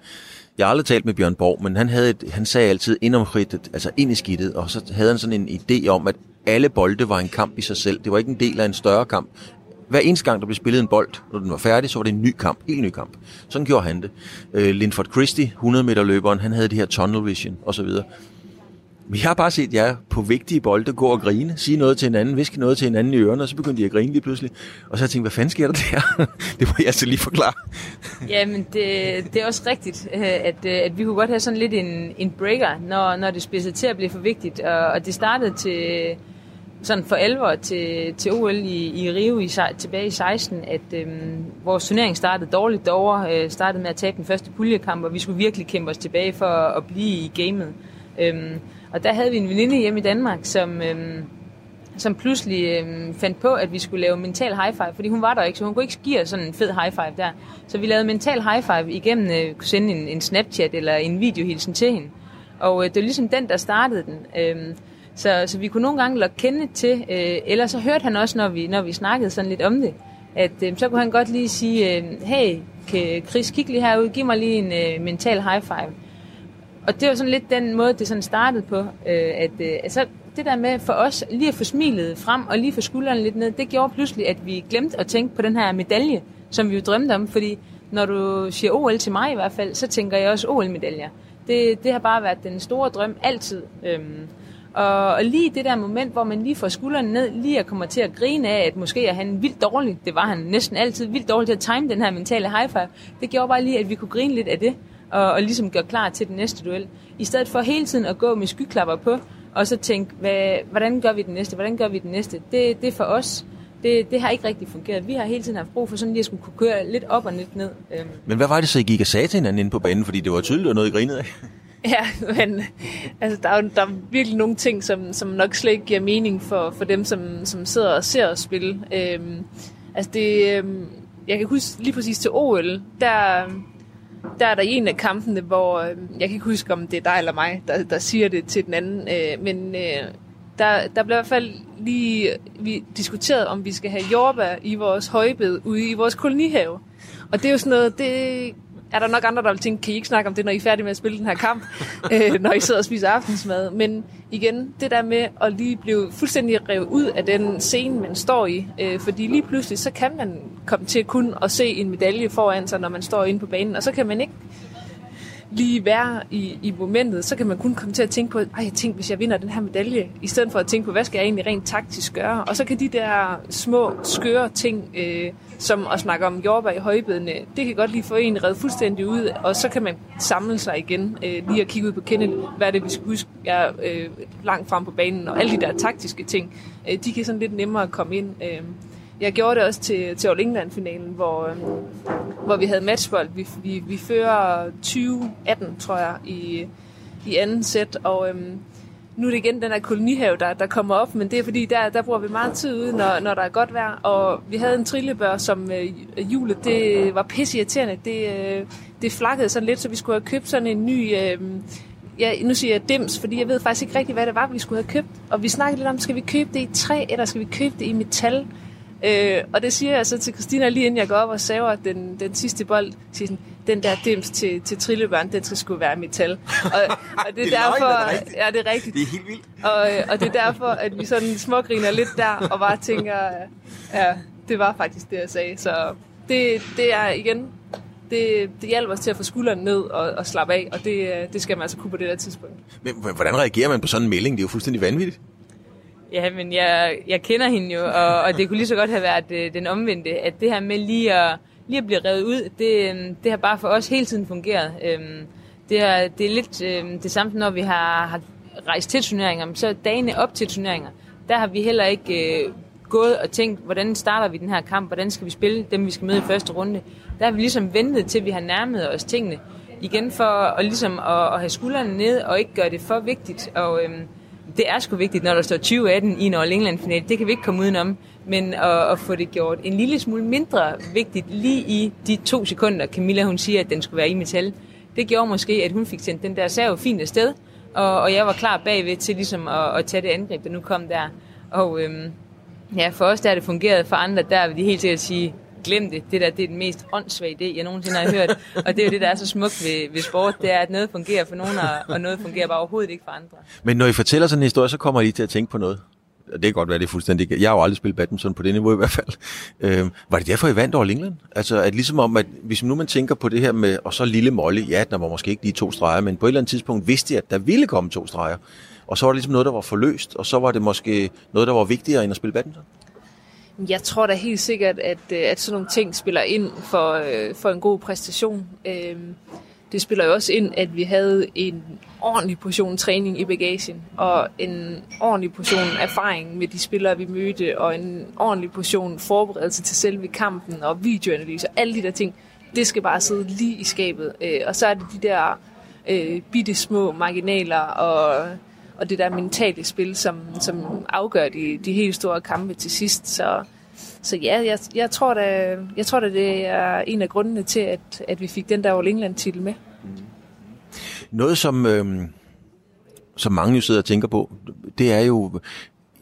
Jeg har aldrig talt med Bjørn Borg, men han, havde et, han sagde altid indomkridtet, altså ind i skidtet, og så havde han sådan en idé om, at alle bolde var en kamp i sig selv. Det var ikke en del af en større kamp hver eneste gang, der blev spillet en bold, når den var færdig, så var det en ny kamp, helt ny kamp. Sådan gjorde han det. Øh, Linford Christie, 100 meter løberen, han havde det her tunnel vision osv. Men jeg har bare set jer på vigtige bolde gå og grine, sige noget til hinanden, viske noget til hinanden i ørerne, og så begyndte de at grine lige pludselig. Og så har jeg tænkt, hvad fanden sker der der? det må jeg så lige forklare. Jamen, det, det er også rigtigt, øh, at, øh, at vi kunne godt have sådan lidt en, en breaker, når, når det spidsede til at blive for vigtigt. Og, og det startede til sådan for alvor til, til OL i, i Rio i, tilbage i 16, at øhm, vores turnering startede dårligt derovre, øh, startede med at tabe den første puljekamp, og vi skulle virkelig kæmpe os tilbage for at, at blive i gamet. Øhm, og der havde vi en veninde hjemme i Danmark, som, øhm, som pludselig øhm, fandt på, at vi skulle lave mental high five, fordi hun var der ikke, så hun kunne ikke give os sådan en fed high five der. Så vi lavede mental high five igennem, øh, kunne sende en, en Snapchat eller en videohilsen til hende. Og øh, det var ligesom den, der startede den. Øh, så, så vi kunne nogle gange lokke kende til, øh, eller så hørte han også, når vi, når vi snakkede sådan lidt om det, at øh, så kunne han godt lige sige, øh, hey Chris, kig lige herud, giv mig lige en øh, mental high five. Og det var sådan lidt den måde, det sådan startede på, øh, at øh, altså, det der med for os lige at få smilet frem og lige få skuldrene lidt ned, det gjorde pludselig, at vi glemte at tænke på den her medalje, som vi jo drømte om, fordi når du siger OL til mig i hvert fald, så tænker jeg også OL-medaljer. Det, det har bare været den store drøm altid. Øhm, og, og lige det der moment, hvor man lige får skuldrene ned, lige at komme til at grine af, at måske er han vildt dårlig, det var han næsten altid, vildt dårlig til at time den her mentale high five, det gjorde bare lige, at vi kunne grine lidt af det, og, og ligesom gøre klar til den næste duel. I stedet for hele tiden at gå med skyklapper på, og så tænke, hvad, hvordan gør vi den næste, hvordan gør vi den næste, det, det er for os, det, det har ikke rigtig fungeret. Vi har hele tiden haft brug for sådan lige at skulle kunne køre lidt op og lidt ned. Øhm. Men hvad var det så, I gik og sagde til hinanden inde på banen? Fordi det var tydeligt, at noget, I grinede af. Ja, men altså, der, er, der er virkelig nogle ting, som, som nok slet ikke giver mening for, for dem, som, som sidder og ser os spille. Øhm, altså det, øhm, jeg kan huske lige præcis til OL, der, der er der en af kampene, hvor øhm, jeg kan ikke huske, om det er dig eller mig, der, der siger det til den anden, øh, men øh, der, der blev i hvert fald lige øh, vi diskuteret, om vi skal have jordbær i vores højbed ude i vores kolonihave. Og det er jo sådan noget, det er der nok andre, der vil tænke, kan I ikke snakke om det, når I er færdige med at spille den her kamp, øh, når I sidder og spiser aftensmad. Men igen, det der med at lige blive fuldstændig revet ud af den scene, man står i. Øh, fordi lige pludselig, så kan man komme til kun at se en medalje foran sig, når man står inde på banen. Og så kan man ikke lige være i, i momentet, så kan man kun komme til at tænke på, ej, jeg tænker, hvis jeg vinder den her medalje, i stedet for at tænke på, hvad skal jeg egentlig rent taktisk gøre? Og så kan de der små, skøre ting, øh, som at snakke om jordbær i højbedene, det kan godt lige få en reddet fuldstændig ud, og så kan man samle sig igen, øh, lige at kigge ud på Kenneth, hvad er det, vi skal huske, jeg er øh, langt frem på banen, og alle de der taktiske ting, øh, de kan sådan lidt nemmere komme ind. Øh, jeg gjorde det også til, til All England-finalen, hvor, øh, hvor vi havde matchbold. Vi, vi, vi fører 20-18, tror jeg, i, i anden sæt, og øh, nu er det igen den her kolonihave, der, der kommer op, men det er fordi, der, der bruger vi meget tid ude, når, når der er godt vejr. Og vi havde en trillebør, som øh, hjulet, det var pisse irriterende. Det, øh, det flakkede sådan lidt, så vi skulle have købt sådan en ny... Øh, ja, nu siger jeg dims, fordi jeg ved faktisk ikke rigtig, hvad det var, vi skulle have købt. Og vi snakkede lidt om, skal vi købe det i træ, eller skal vi købe det i metal? Øh, og det siger jeg så til Christina lige inden jeg går op og saver den, den sidste bold. Siger sådan, den der dims til, til trillebørn, den skal sgu være metal. Og, og det er, det er derfor, løgn, det er ja, det er rigtigt. Det er helt vildt. Og, og det er derfor, at vi sådan smågriner lidt der, og bare tænker, ja, det var faktisk det, jeg sagde. Så det, det er igen, det, det hjælper os til at få skulderen ned og, og slappe af, og det, det skal man altså kunne på det der tidspunkt. Men hvordan reagerer man på sådan en melding? Det er jo fuldstændig vanvittigt. Ja, men jeg, jeg kender hende jo, og, og det kunne lige så godt have været øh, den omvendte, at det her med lige at, lige at blive revet ud, det, øh, det har bare for os hele tiden fungeret. Øhm, det, er, det er lidt øhm, det samme, når vi har, har rejst til turneringer, men så dagene op til turneringer, der har vi heller ikke øh, gået og tænkt, hvordan starter vi den her kamp, hvordan skal vi spille dem, vi skal møde i første runde. Der har vi ligesom ventet til, vi har nærmet os tingene igen for at, ligesom at, at have skuldrene ned og ikke gøre det for vigtigt. Og, øhm, det er sgu vigtigt, når der står 2018 i en All England final. Det kan vi ikke komme udenom. Men at, at få det gjort en lille smule mindre vigtigt lige i de to sekunder, Camilla hun siger, at den skulle være i metal. Det gjorde måske, at hun fik sendt den der serve fint afsted, og, og jeg var klar bagved til ligesom at, at tage det angreb, der nu kom der. Og øhm, ja, for os der har det fungeret, for andre der vil de helt sikkert sige, glem det. Det der, det er den mest åndssvage idé, jeg nogensinde har hørt. Og det er jo det, der er så smukt ved, ved sport, det er, at noget fungerer for nogen, og noget fungerer bare overhovedet ikke for andre. Men når I fortæller sådan en historie, så kommer I til at tænke på noget. Det kan godt være, det er fuldstændig... Jeg har jo aldrig spillet badminton på det niveau i hvert fald. Øhm, var det derfor, I vandt over England? Altså, at ligesom om, at hvis nu man tænker på det her med, og så lille Molly, ja, der var måske ikke lige to streger, men på et eller andet tidspunkt vidste jeg, at der ville komme to streger. og så var det ligesom noget, der var forløst, og så var det måske noget, der var vigtigere end at spille badminton? Jeg tror da helt sikkert, at, øh, at sådan nogle ting spiller ind for, øh, for en god præstation. Øhm, det spiller jo også ind, at vi havde en ordentlig portion træning i bagagen, og en ordentlig portion erfaring med de spillere, vi mødte, og en ordentlig portion forberedelse til selve kampen, og videoanalyse, og alle de der ting. Det skal bare sidde lige i skabet. Øh, og så er det de der bitte små marginaler, og, og det der mentale spil, som, som afgør de, de helt store kampe til sidst. Så, så ja, jeg, jeg, tror da, jeg tror da, det er en af grundene til, at, at vi fik den der All England-titel med. Mm-hmm. Noget, som, øh, som mange jo sidder og tænker på, det er jo,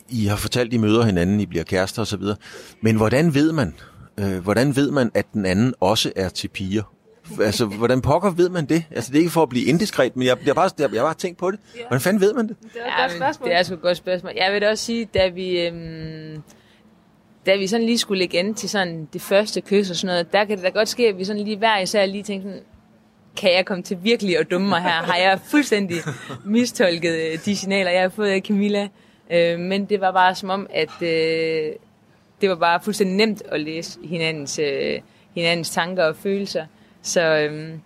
I har fortalt, I møder hinanden, I bliver kærester osv., men hvordan ved man, øh, hvordan ved man, at den anden også er til piger? Altså, hvordan pokker ved man det? Altså, det er ikke for at blive indiskret, men jeg, jeg, bare, jeg, jeg bare tænkt på det. Hvordan fanden ved man det? Det er et godt spørgsmål. Det er sgu et godt spørgsmål. Jeg vil da også sige, da vi, øhm, da vi sådan lige skulle lægge ind til sådan det første kys og sådan noget, der kan det da godt ske, at vi sådan lige hver især lige tænkte sådan, kan jeg komme til virkelig at dumme mig her? Har jeg fuldstændig mistolket øh, de signaler, jeg har fået af Camilla? Øh, men det var bare som om, at øh, det var bare fuldstændig nemt at læse hinandens, øh, hinandens tanker og følelser. Så, øhm,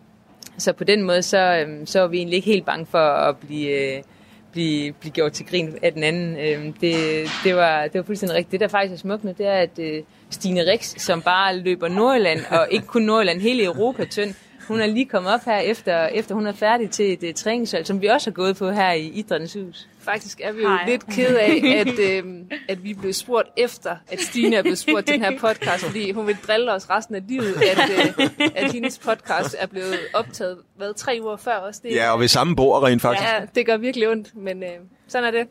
så på den måde, så, øhm, så var vi egentlig ikke helt bange for at blive... Øh, blive, blive gjort til grin af den anden. Øhm, det, det, var, det var fuldstændig rigtigt. Det, der faktisk er smukt nu, det er, at øh, Stine Rix, som bare løber Nordjylland, og ikke kun Nordjylland, hele Europa tynd, hun er lige kommet op her, efter, efter hun er færdig til et uh, træningshold, som vi også har gået på her i Idrættens Hus. Faktisk er vi jo Hej. lidt ked af, at, øh, at vi blev spurgt efter, at Stine er blevet spurgt til den her podcast, fordi hun vil drille os resten af livet, at, øh, at hendes podcast er blevet optaget, hvad, tre uger før også? Det, ja, og ved samme bord rent faktisk. Ja, det gør virkelig ondt, men øh, sådan er det.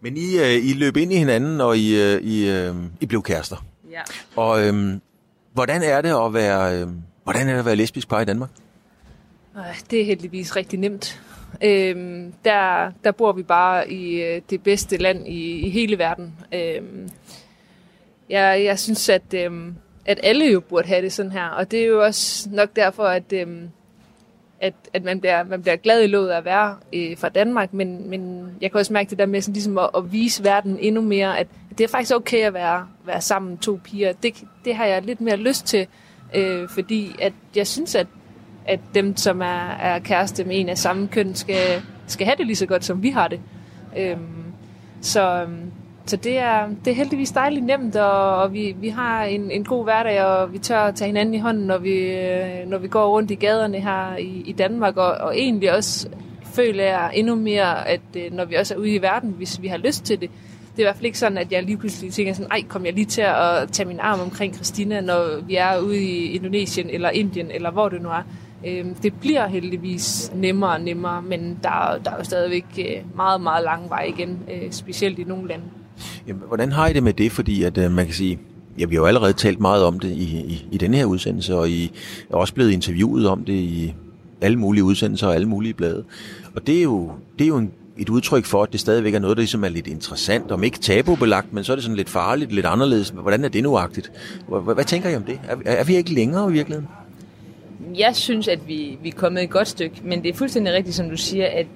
Men I, øh, I løb ind i hinanden, og I, øh, I, øh, I blev kærester. Ja. Og øh, hvordan er det at være... Øh, Hvordan er det at være lesbisk par i Danmark? Det er heldigvis rigtig nemt. Øhm, der, der bor vi bare i øh, det bedste land i, i hele verden. Øhm, jeg, jeg synes, at, øhm, at alle jo burde have det sådan her, og det er jo også nok derfor, at, øhm, at, at man, bliver, man bliver glad i låget at være øh, fra Danmark, men, men jeg kan også mærke det der med sådan, ligesom at, at vise verden endnu mere, at det er faktisk okay at være, være sammen to piger. Det, det har jeg lidt mere lyst til, Øh, fordi at jeg synes, at, at dem, som er, er kæreste med en af samme køn, skal, skal have det lige så godt, som vi har det. Øhm, så, øhm, så det er, det er heldigvis dejligt nemt, og, og vi, vi har en, en god hverdag, og vi tør at tage hinanden i hånden, når vi, øh, når vi går rundt i gaderne her i, i Danmark, og, og egentlig også føler jeg endnu mere, at øh, når vi også er ude i verden, hvis vi har lyst til det, det er i hvert fald ikke sådan, at jeg lige pludselig tænker sådan, ej, kom jeg lige til at tage min arm omkring Christina, når vi er ude i Indonesien eller Indien, eller hvor det nu er. Øhm, det bliver heldigvis nemmere og nemmere, men der, der er jo stadigvæk øh, meget, meget lang vej igen, øh, specielt i nogle lande. Jamen, hvordan har I det med det? Fordi at øh, man kan sige, ja, vi har jo allerede talt meget om det i, i, i denne her udsendelse, og I er også blevet interviewet om det i alle mulige udsendelser og alle mulige blade. Og det er jo, det er jo en et udtryk for, at det stadigvæk er noget, der ligesom er lidt interessant, om ikke tabubelagt, men så er det sådan lidt farligt, lidt anderledes. Hvordan er det nuagtigt? Hvad, hvad tænker I om det? Er, er vi ikke længere i virkeligheden? Jeg synes, at vi, vi er kommet et godt stykke, men det er fuldstændig rigtigt, som du siger, at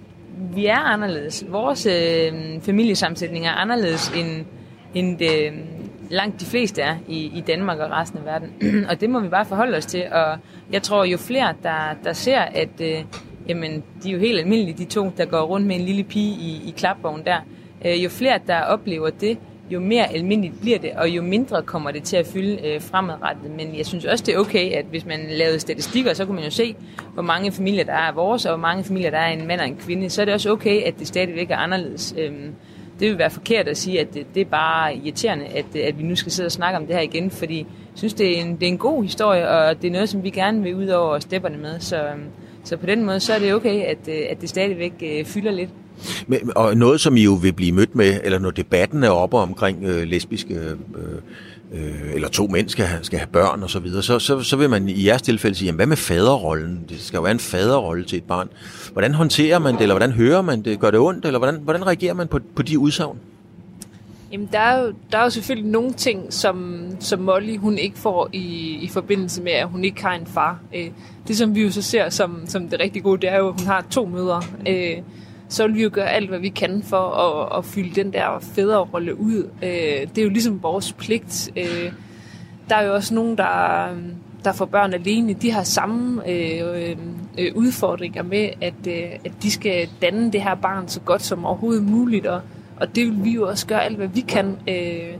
vi er anderledes. Vores øh, familiesammensætning er anderledes, end, end det, øh, langt de fleste er i, i Danmark og resten af verden. og det må vi bare forholde os til. Og jeg tror, jo flere, der, der ser, at øh, jamen, de er jo helt almindelige, de to, der går rundt med en lille pige i, i klapvogn der. Øh, jo flere, der oplever det, jo mere almindeligt bliver det, og jo mindre kommer det til at fylde øh, fremadrettet. Men jeg synes også, det er okay, at hvis man lavede statistikker, så kunne man jo se, hvor mange familier der er af vores, og hvor mange familier der er en mand og en kvinde. Så er det også okay, at det stadigvæk er anderledes. Øh, det vil være forkert at sige, at det, det er bare irriterende, at, at vi nu skal sidde og snakke om det her igen, fordi jeg synes, det er en, det er en god historie, og det er noget, som vi gerne vil ud over stepperne med. Så, øhm, så på den måde, så er det okay, at, øh, at det stadigvæk øh, fylder lidt. Men, og noget, som I jo vil blive mødt med, eller når debatten er oppe omkring øh, lesbiske, øh, øh, eller to mænd skal have, skal have børn og så videre, så, så, så vil man i jeres tilfælde sige, jamen, hvad med faderrollen? Det skal jo være en faderrolle til et barn. Hvordan håndterer man det, eller hvordan hører man det? Gør det ondt, eller hvordan, hvordan reagerer man på, på de udsagn? Jamen, der er, jo, der er jo selvfølgelig nogle ting, som, som Molly hun ikke får i, i forbindelse med, at hun ikke har en far. Øh, det, som vi jo så ser som, som det rigtig gode, det er jo, at hun har to mødre. Øh, så vil vi jo gøre alt, hvad vi kan for at, at fylde den der fædrerolle ud. Øh, det er jo ligesom vores pligt. Øh, der er jo også nogen, der, der får børn alene. De har samme øh, øh, udfordringer med, at, øh, at de skal danne det her barn så godt som overhovedet muligt. Og, og det vil vi jo også gøre alt, hvad vi kan. Øh,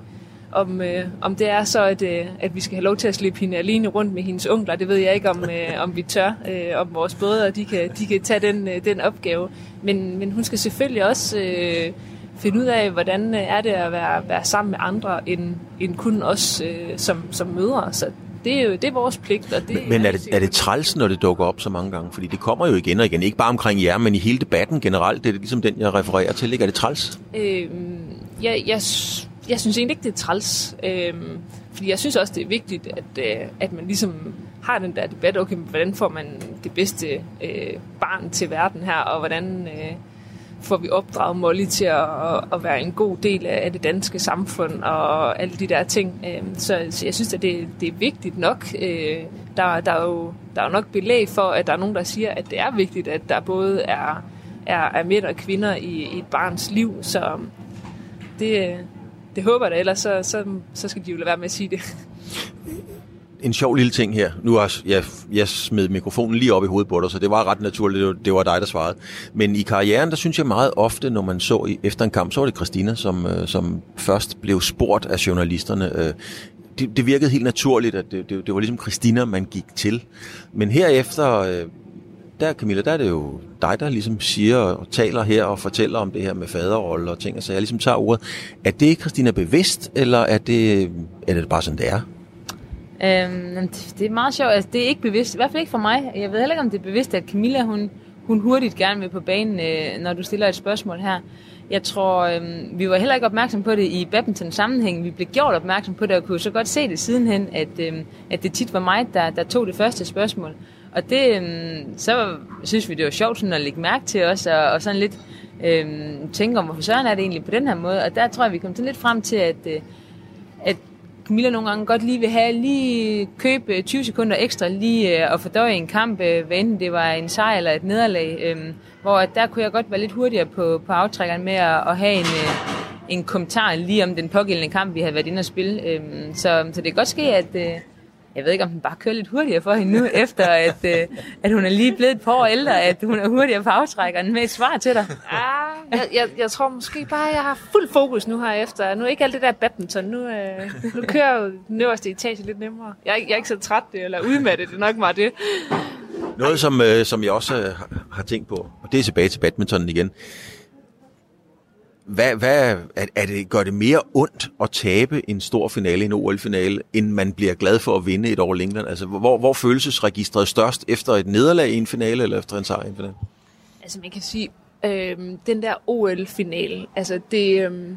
om, øh, om det er så, at, øh, at vi skal have lov til at slippe hende alene rundt med hendes onkler, det ved jeg ikke, om, øh, om vi tør. Øh, om vores brødre, de kan, de kan tage den, øh, den opgave. Men, men hun skal selvfølgelig også øh, finde ud af, hvordan er det at være, være sammen med andre, end, end kun os øh, som, som mødre. Så det er jo det er vores pligt. Og det men men er, det, er det træls, når det dukker op så mange gange? Fordi det kommer jo igen og igen. Ikke bare omkring jer, men i hele debatten generelt. Det er ligesom den, jeg refererer til. Ikke? Er det træls? Øh, jeg, jeg jeg synes egentlig ikke, det er træls. Øhm, fordi jeg synes også, det er vigtigt, at, øh, at man ligesom har den der debat, okay, hvordan får man det bedste øh, barn til verden her, og hvordan øh, får vi opdraget Molly til at, at være en god del af det danske samfund, og alle de der ting. Øh, så, så jeg synes, at det, det er vigtigt nok. Øh, der, der, er jo, der er jo nok belæg for, at der er nogen, der siger, at det er vigtigt, at der både er, er, er mænd og kvinder i, i et barns liv, så det, det håber jeg da, ellers så, så, så skal de jo lade være med at sige det. En sjov lille ting her. Nu har jeg, jeg smed mikrofonen lige op i hovedet på dig, så det var ret naturligt, det var, dig, der svarede. Men i karrieren, der synes jeg meget ofte, når man så i, efter en kamp, så var det Christina, som, øh, som først blev spurgt af journalisterne. Øh, det, det virkede helt naturligt, at det, det, det var ligesom Christina, man gik til. Men herefter, øh, der, Camilla, der er det jo dig, der ligesom siger og taler her og fortæller om det her med faderrolle og ting, så jeg ligesom tager ordet. Er det Christina bevidst, eller er det, er det bare sådan, det er? Øhm, det er meget sjovt. Altså, det er ikke bevidst. I hvert fald ikke for mig. Jeg ved heller ikke, om det er bevidst, at Camilla, hun, hun hurtigt gerne vil på banen, øh, når du stiller et spørgsmål her. Jeg tror, øh, vi var heller ikke opmærksom på det i badminton sammenhæng. Vi blev gjort opmærksom på det, og kunne så godt se det sidenhen, at, øh, at det tit var mig, der, der tog det første spørgsmål. Og det, øhm, så synes vi, det var sjovt sådan at lægge mærke til os, og, og sådan lidt øhm, tænke om, hvorfor søren er det egentlig på den her måde. Og der tror jeg, vi kom til lidt frem til, at, øh, at Camilla nogle gange godt lige vil have, lige købe øh, 20 sekunder ekstra, lige øh, at fordøje en kamp, øh, hvad enten det var en sejr eller et nederlag. Øh, hvor at der kunne jeg godt være lidt hurtigere på, på aftrækkeren med at, at have en, øh, en kommentar lige om den pågældende kamp, vi havde været inde og spille. Øh, så, så det kan godt ske, at... Øh, jeg ved ikke, om den bare kører lidt hurtigere for hende nu, efter at, øh, at hun er lige blevet et par år ældre, at hun er hurtigere på aftrækkeren med et svar til dig. Ah, jeg, jeg, jeg tror måske bare, at jeg har fuld fokus nu her efter. Nu er ikke alt det der badminton. Nu, øh, nu kører jo den øverste etage lidt nemmere. Jeg, jeg er ikke så træt eller udmattet, det er nok meget det. Noget, som, øh, som jeg også øh, har tænkt på, og det er tilbage til badmintonen igen. Hvad, hvad, er, er det, gør det mere ondt at tabe en stor finale, en OL-finale, end man bliver glad for at vinde et All England? Altså, hvor, hvor følelsesregistret størst efter et nederlag i en finale, eller efter en sejr i en finale? Altså, man kan sige, øh, den der OL-finale, altså det, øh,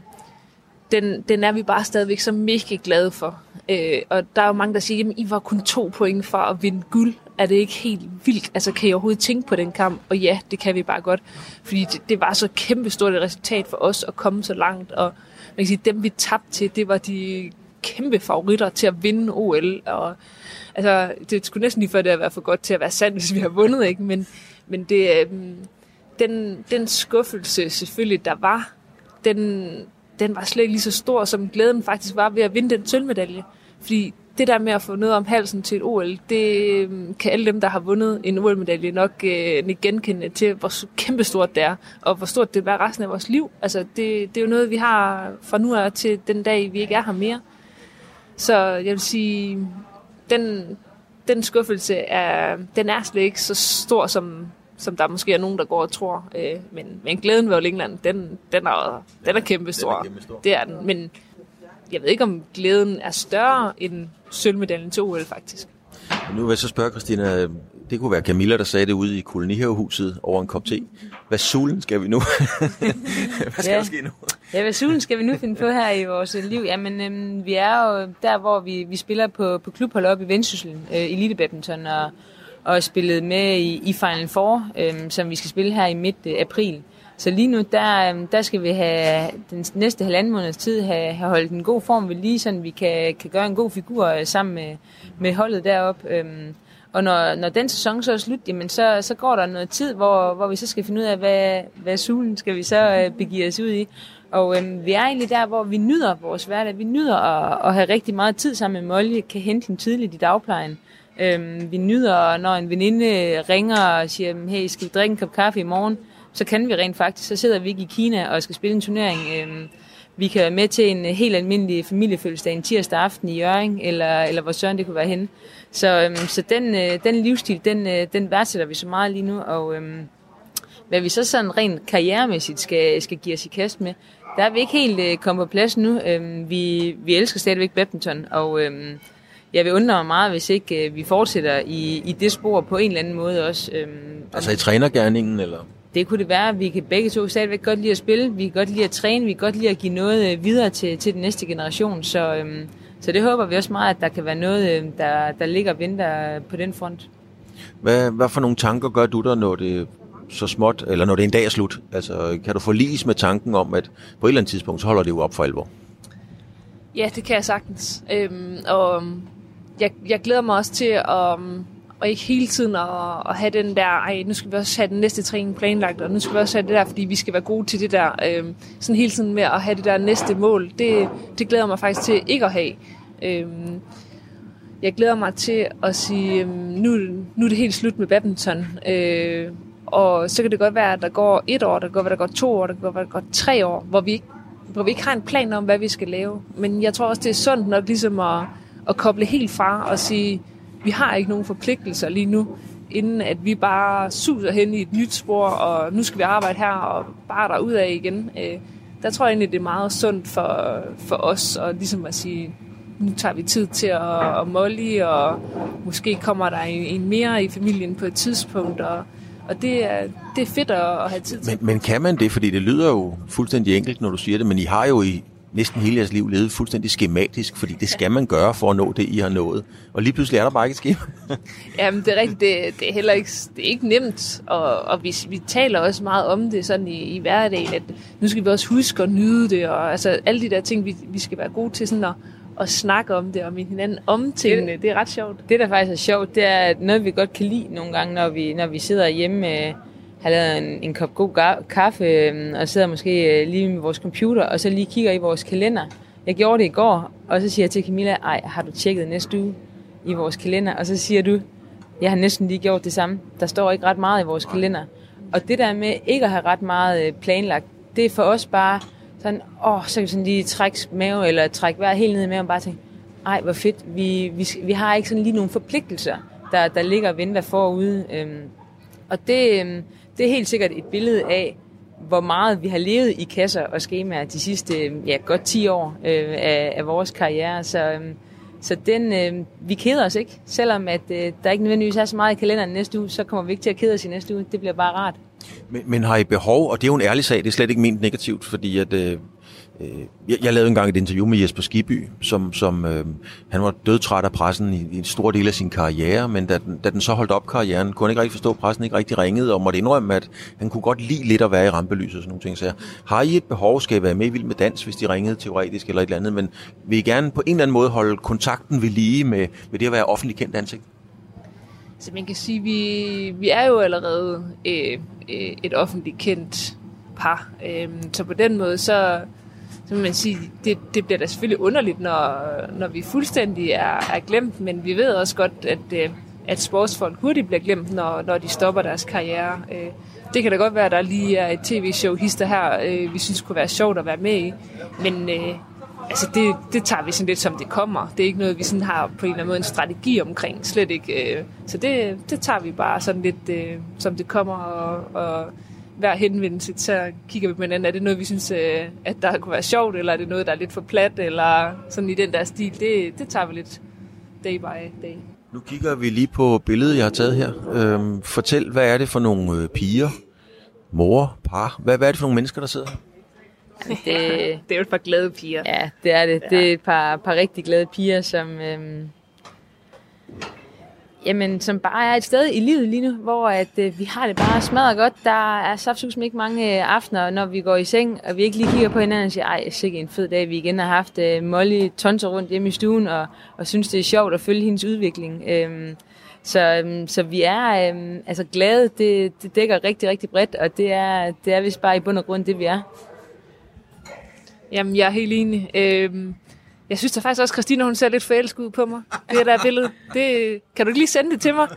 den, den er vi bare stadigvæk så mega glade for. Øh, og der er jo mange, der siger, at I var kun to point for at vinde guld er det ikke helt vildt? Altså, kan I overhovedet tænke på den kamp? Og ja, det kan vi bare godt. Fordi det, det var så kæmpestort et resultat for os at komme så langt. Og man kan sige, dem vi tabte til, det var de kæmpe favoritter til at vinde OL. Og, altså, det skulle næsten lige før det at være for godt til at være sandt, hvis vi har vundet, ikke? Men, men det, øhm, den, den skuffelse selvfølgelig, der var, den, den var slet ikke lige så stor, som glæden faktisk var ved at vinde den sølvmedalje. Fordi det der med at få noget om halsen til et OL, det øhm, kan alle dem, der har vundet en OL-medalje, nok øh, genkende til, hvor kæmpestort det er, og hvor stort det vil resten af vores liv. Altså, det, det er jo noget, vi har fra nu af til den dag, vi ikke er her mere. Så jeg vil sige, den, den skuffelse er, den er slet ikke så stor, som, som der måske er nogen, der går og tror. Øh, men, men glæden ved England, den, den, er, er. Den er kæmpestor. Det er den. Men jeg ved ikke, om glæden er større end sølvmedaljen til OL, faktisk. Nu vil jeg så spørge, Christina, det kunne være Camilla, der sagde det ude i kolonihavehuset over en kop te. Hvad sulen skal vi nu? hvad skal ja. der ske nu? ja, hvad sulen skal vi nu finde på her i vores liv? Jamen, øhm, vi er jo der, hvor vi, vi spiller på, på klubhold op i Vendsyssel, øh, Elite Badminton, og, og spillet med i, i Final Four, øh, som vi skal spille her i midt øh, april. Så lige nu, der, øhm, der skal vi have den næste halvanden måneds tid have, have holdt en god form ved lige, sådan vi kan, kan gøre en god figur øh, sammen med, med holdet deroppe. Øhm, og når, når den sæson så er slut, jamen så, så går der noget tid, hvor, hvor vi så skal finde ud af, hvad, hvad sulen skal vi så øh, begive os ud i. Og øhm, vi er egentlig der, hvor vi nyder vores hverdag. Vi nyder at, at have rigtig meget tid sammen med Molly, kan hente hende tidligt i dagplejen. Øhm, vi nyder, når en veninde ringer og siger, hey, skal vi drikke en kop kaffe i morgen? Så kan vi rent faktisk. Så sidder vi ikke i Kina og skal spille en turnering. Øhm, vi kan være med til en helt almindelig familiefødselsdag en tirsdag aften i Jørgen, eller, eller hvor søren det kunne være henne. Så, øhm, så den, øh, den livsstil, den, øh, den værdsætter vi så meget lige nu, og øhm, hvad vi så sådan rent karrieremæssigt skal, skal give os i kast med, der er vi ikke helt øh, kommet på plads nu. Øhm, vi, vi elsker stadigvæk badminton, og øhm, jeg vil undre mig meget, hvis ikke øh, vi fortsætter i, i det spor på en eller anden måde også. Øhm, altså i trænergærningen, eller? Det kunne det være. Vi kan begge to stadigvæk godt lide at spille. Vi kan godt lide at træne. Vi kan godt lide at give noget øh, videre til, til den næste generation. Så, øhm, så det håber vi også meget, at der kan være noget, øh, der, der ligger og venter på den front. Hvad, hvad for nogle tanker gør du der, når det så småt, eller når det en dag er slut? Altså, kan du forliges med tanken om, at på et eller andet tidspunkt, så holder det jo op for alvor? Ja, det kan jeg sagtens. Øhm, og jeg, jeg glæder mig også til at, og ikke hele tiden at, at have den der, ej, nu skal vi også have den næste træning planlagt, og nu skal vi også have det der, fordi vi skal være gode til det der. Øh, sådan hele tiden med at have det der næste mål, det, det glæder mig faktisk til ikke at have. Øh, jeg glæder mig til at sige, øh, nu, nu er det helt slut med badminton. Øh, og så kan det godt være, at der går et år, der kan godt være, at der går to år, der kan godt være, at der går tre år, hvor vi, ikke, hvor vi ikke har en plan om, hvad vi skal lave. Men jeg tror også, det er sundt nok ligesom at, at koble helt fra og sige, vi har ikke nogen forpligtelser lige nu, inden at vi bare suser hen i et nyt spor, og nu skal vi arbejde her og bare der ud af igen. Øh, der tror jeg egentlig, det er meget sundt for, for os at ligesom at sige, nu tager vi tid til at, at molly, og måske kommer der en, en mere i familien på et tidspunkt, og og det er, det er fedt at, have tid til. Men, men kan man det? Fordi det lyder jo fuldstændig enkelt, når du siger det, men I har jo i næsten hele jeres liv levet fuldstændig skematisk, fordi det skal man gøre for at nå det, I har nået. Og lige pludselig er der bare ikke et skema. Jamen, det er rigtigt. Det, det er heller ikke, det er ikke nemt, og, og vi, vi taler også meget om det sådan i, i hverdagen, at nu skal vi også huske at nyde det, og altså alle de der ting, vi, vi skal være gode til sådan at, at snakke om det, og med hinanden om tingene. Det, det er ret sjovt. Det, der faktisk er sjovt, det er noget, vi godt kan lide nogle gange, når vi, når vi sidder hjemme med har lavet en, en kop god kaffe, øhm, og sidder måske øh, lige med vores computer, og så lige kigger i vores kalender. Jeg gjorde det i går, og så siger jeg til Camilla, ej, har du tjekket næste uge i vores kalender? Og så siger du, jeg har næsten lige gjort det samme. Der står ikke ret meget i vores kalender. Og det der med ikke at have ret meget øh, planlagt, det er for os bare sådan, åh, så kan vi sådan lige trække mave, eller trække vejret helt ned i maven, og bare tænke, ej, hvor fedt, vi, vi, vi har ikke sådan lige nogle forpligtelser, der, der ligger og venter forude. Øhm, og det, øhm, det er helt sikkert et billede af, hvor meget vi har levet i kasser og skemaer de sidste ja, godt 10 år øh, af, af vores karriere. Så, øh, så den, øh, vi keder os ikke. Selvom at, øh, der ikke nødvendigvis er så meget i kalenderen næste uge, så kommer vi ikke til at kede os i næste uge. Det bliver bare rart. Men, men har I behov, og det er jo en ærlig sag, det er slet ikke ment negativt, fordi at, øh, Øh, jeg, jeg lavede engang et interview med Jesper Skiby, som, som øh, han var dødtræt af pressen i, i en stor del af sin karriere, men da den, da den så holdt op karrieren, kunne han ikke rigtig forstå, at pressen ikke rigtig ringede, og måtte indrømme, at han kunne godt lide lidt at være i rampelyset og sådan nogle ting. Så har I et behov, skal I være med i Vild med Dans, hvis de ringede teoretisk eller et eller andet, men vil I gerne på en eller anden måde holde kontakten ved lige med, med det at være offentlig kendt ansigt? Så man kan sige, vi, vi er jo allerede øh, øh, et offentligt kendt par. Øh, så på den måde, så, så man sige, det, det bliver da selvfølgelig underligt, når, når vi fuldstændig er, er glemt, men vi ved også godt, at, øh, at sportsfolk hurtigt bliver glemt, når, når de stopper deres karriere. Øh, det kan da godt være, at der lige er et tv-show hister her, øh, vi synes kunne være sjovt at være med i, men altså det, det tager vi sådan lidt som det kommer. Det er ikke noget, vi sådan har på en eller anden måde en strategi omkring, slet ikke. Så det, det tager vi bare sådan lidt som det kommer, og, og hver henvendelse, så kigger vi på hinanden, er det noget, vi synes, øh, at der kunne være sjovt, eller er det noget, der er lidt for plat, eller sådan i den der stil. Det, det tager vi lidt day by day. Nu kigger vi lige på billedet, jeg har taget her. Øhm, fortæl, hvad er det for nogle øh, piger, mor, par? Hvad, hvad er det for nogle mennesker, der sidder her? Det, det er jo et par glade piger. Ja, det er det. Ja. Det er et par, par rigtig glade piger, som, øhm, Jamen, som bare er et sted i livet lige nu, hvor at, øh, vi har det bare smadret godt. Der er saftsus ikke mange øh, aftener, når vi går i seng, og vi ikke lige kigger på hinanden og siger, ej, er en fed dag, vi igen har haft øh, Molly tonser rundt hjemme i stuen, og, og synes, det er sjovt at følge hendes udvikling. Øhm, Så, øhm, så vi er øhm, altså glade, det, det dækker rigtig, rigtig bredt, og det er, det er vist bare i bund og grund det, vi er. Jamen, jeg er helt enig. Øh, jeg synes da faktisk også, at Christina hun ser lidt forelsket ud på mig. Det der billede. Det, kan du ikke lige sende det til mig?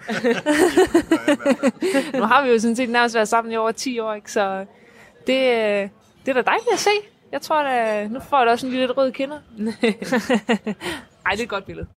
nu har vi jo sådan set nærmest været sammen i over 10 år, ikke? så det, øh, det er da dejligt at se. Jeg tror da, nu får jeg da også en lille rød kinder. Ej, det er et godt billede.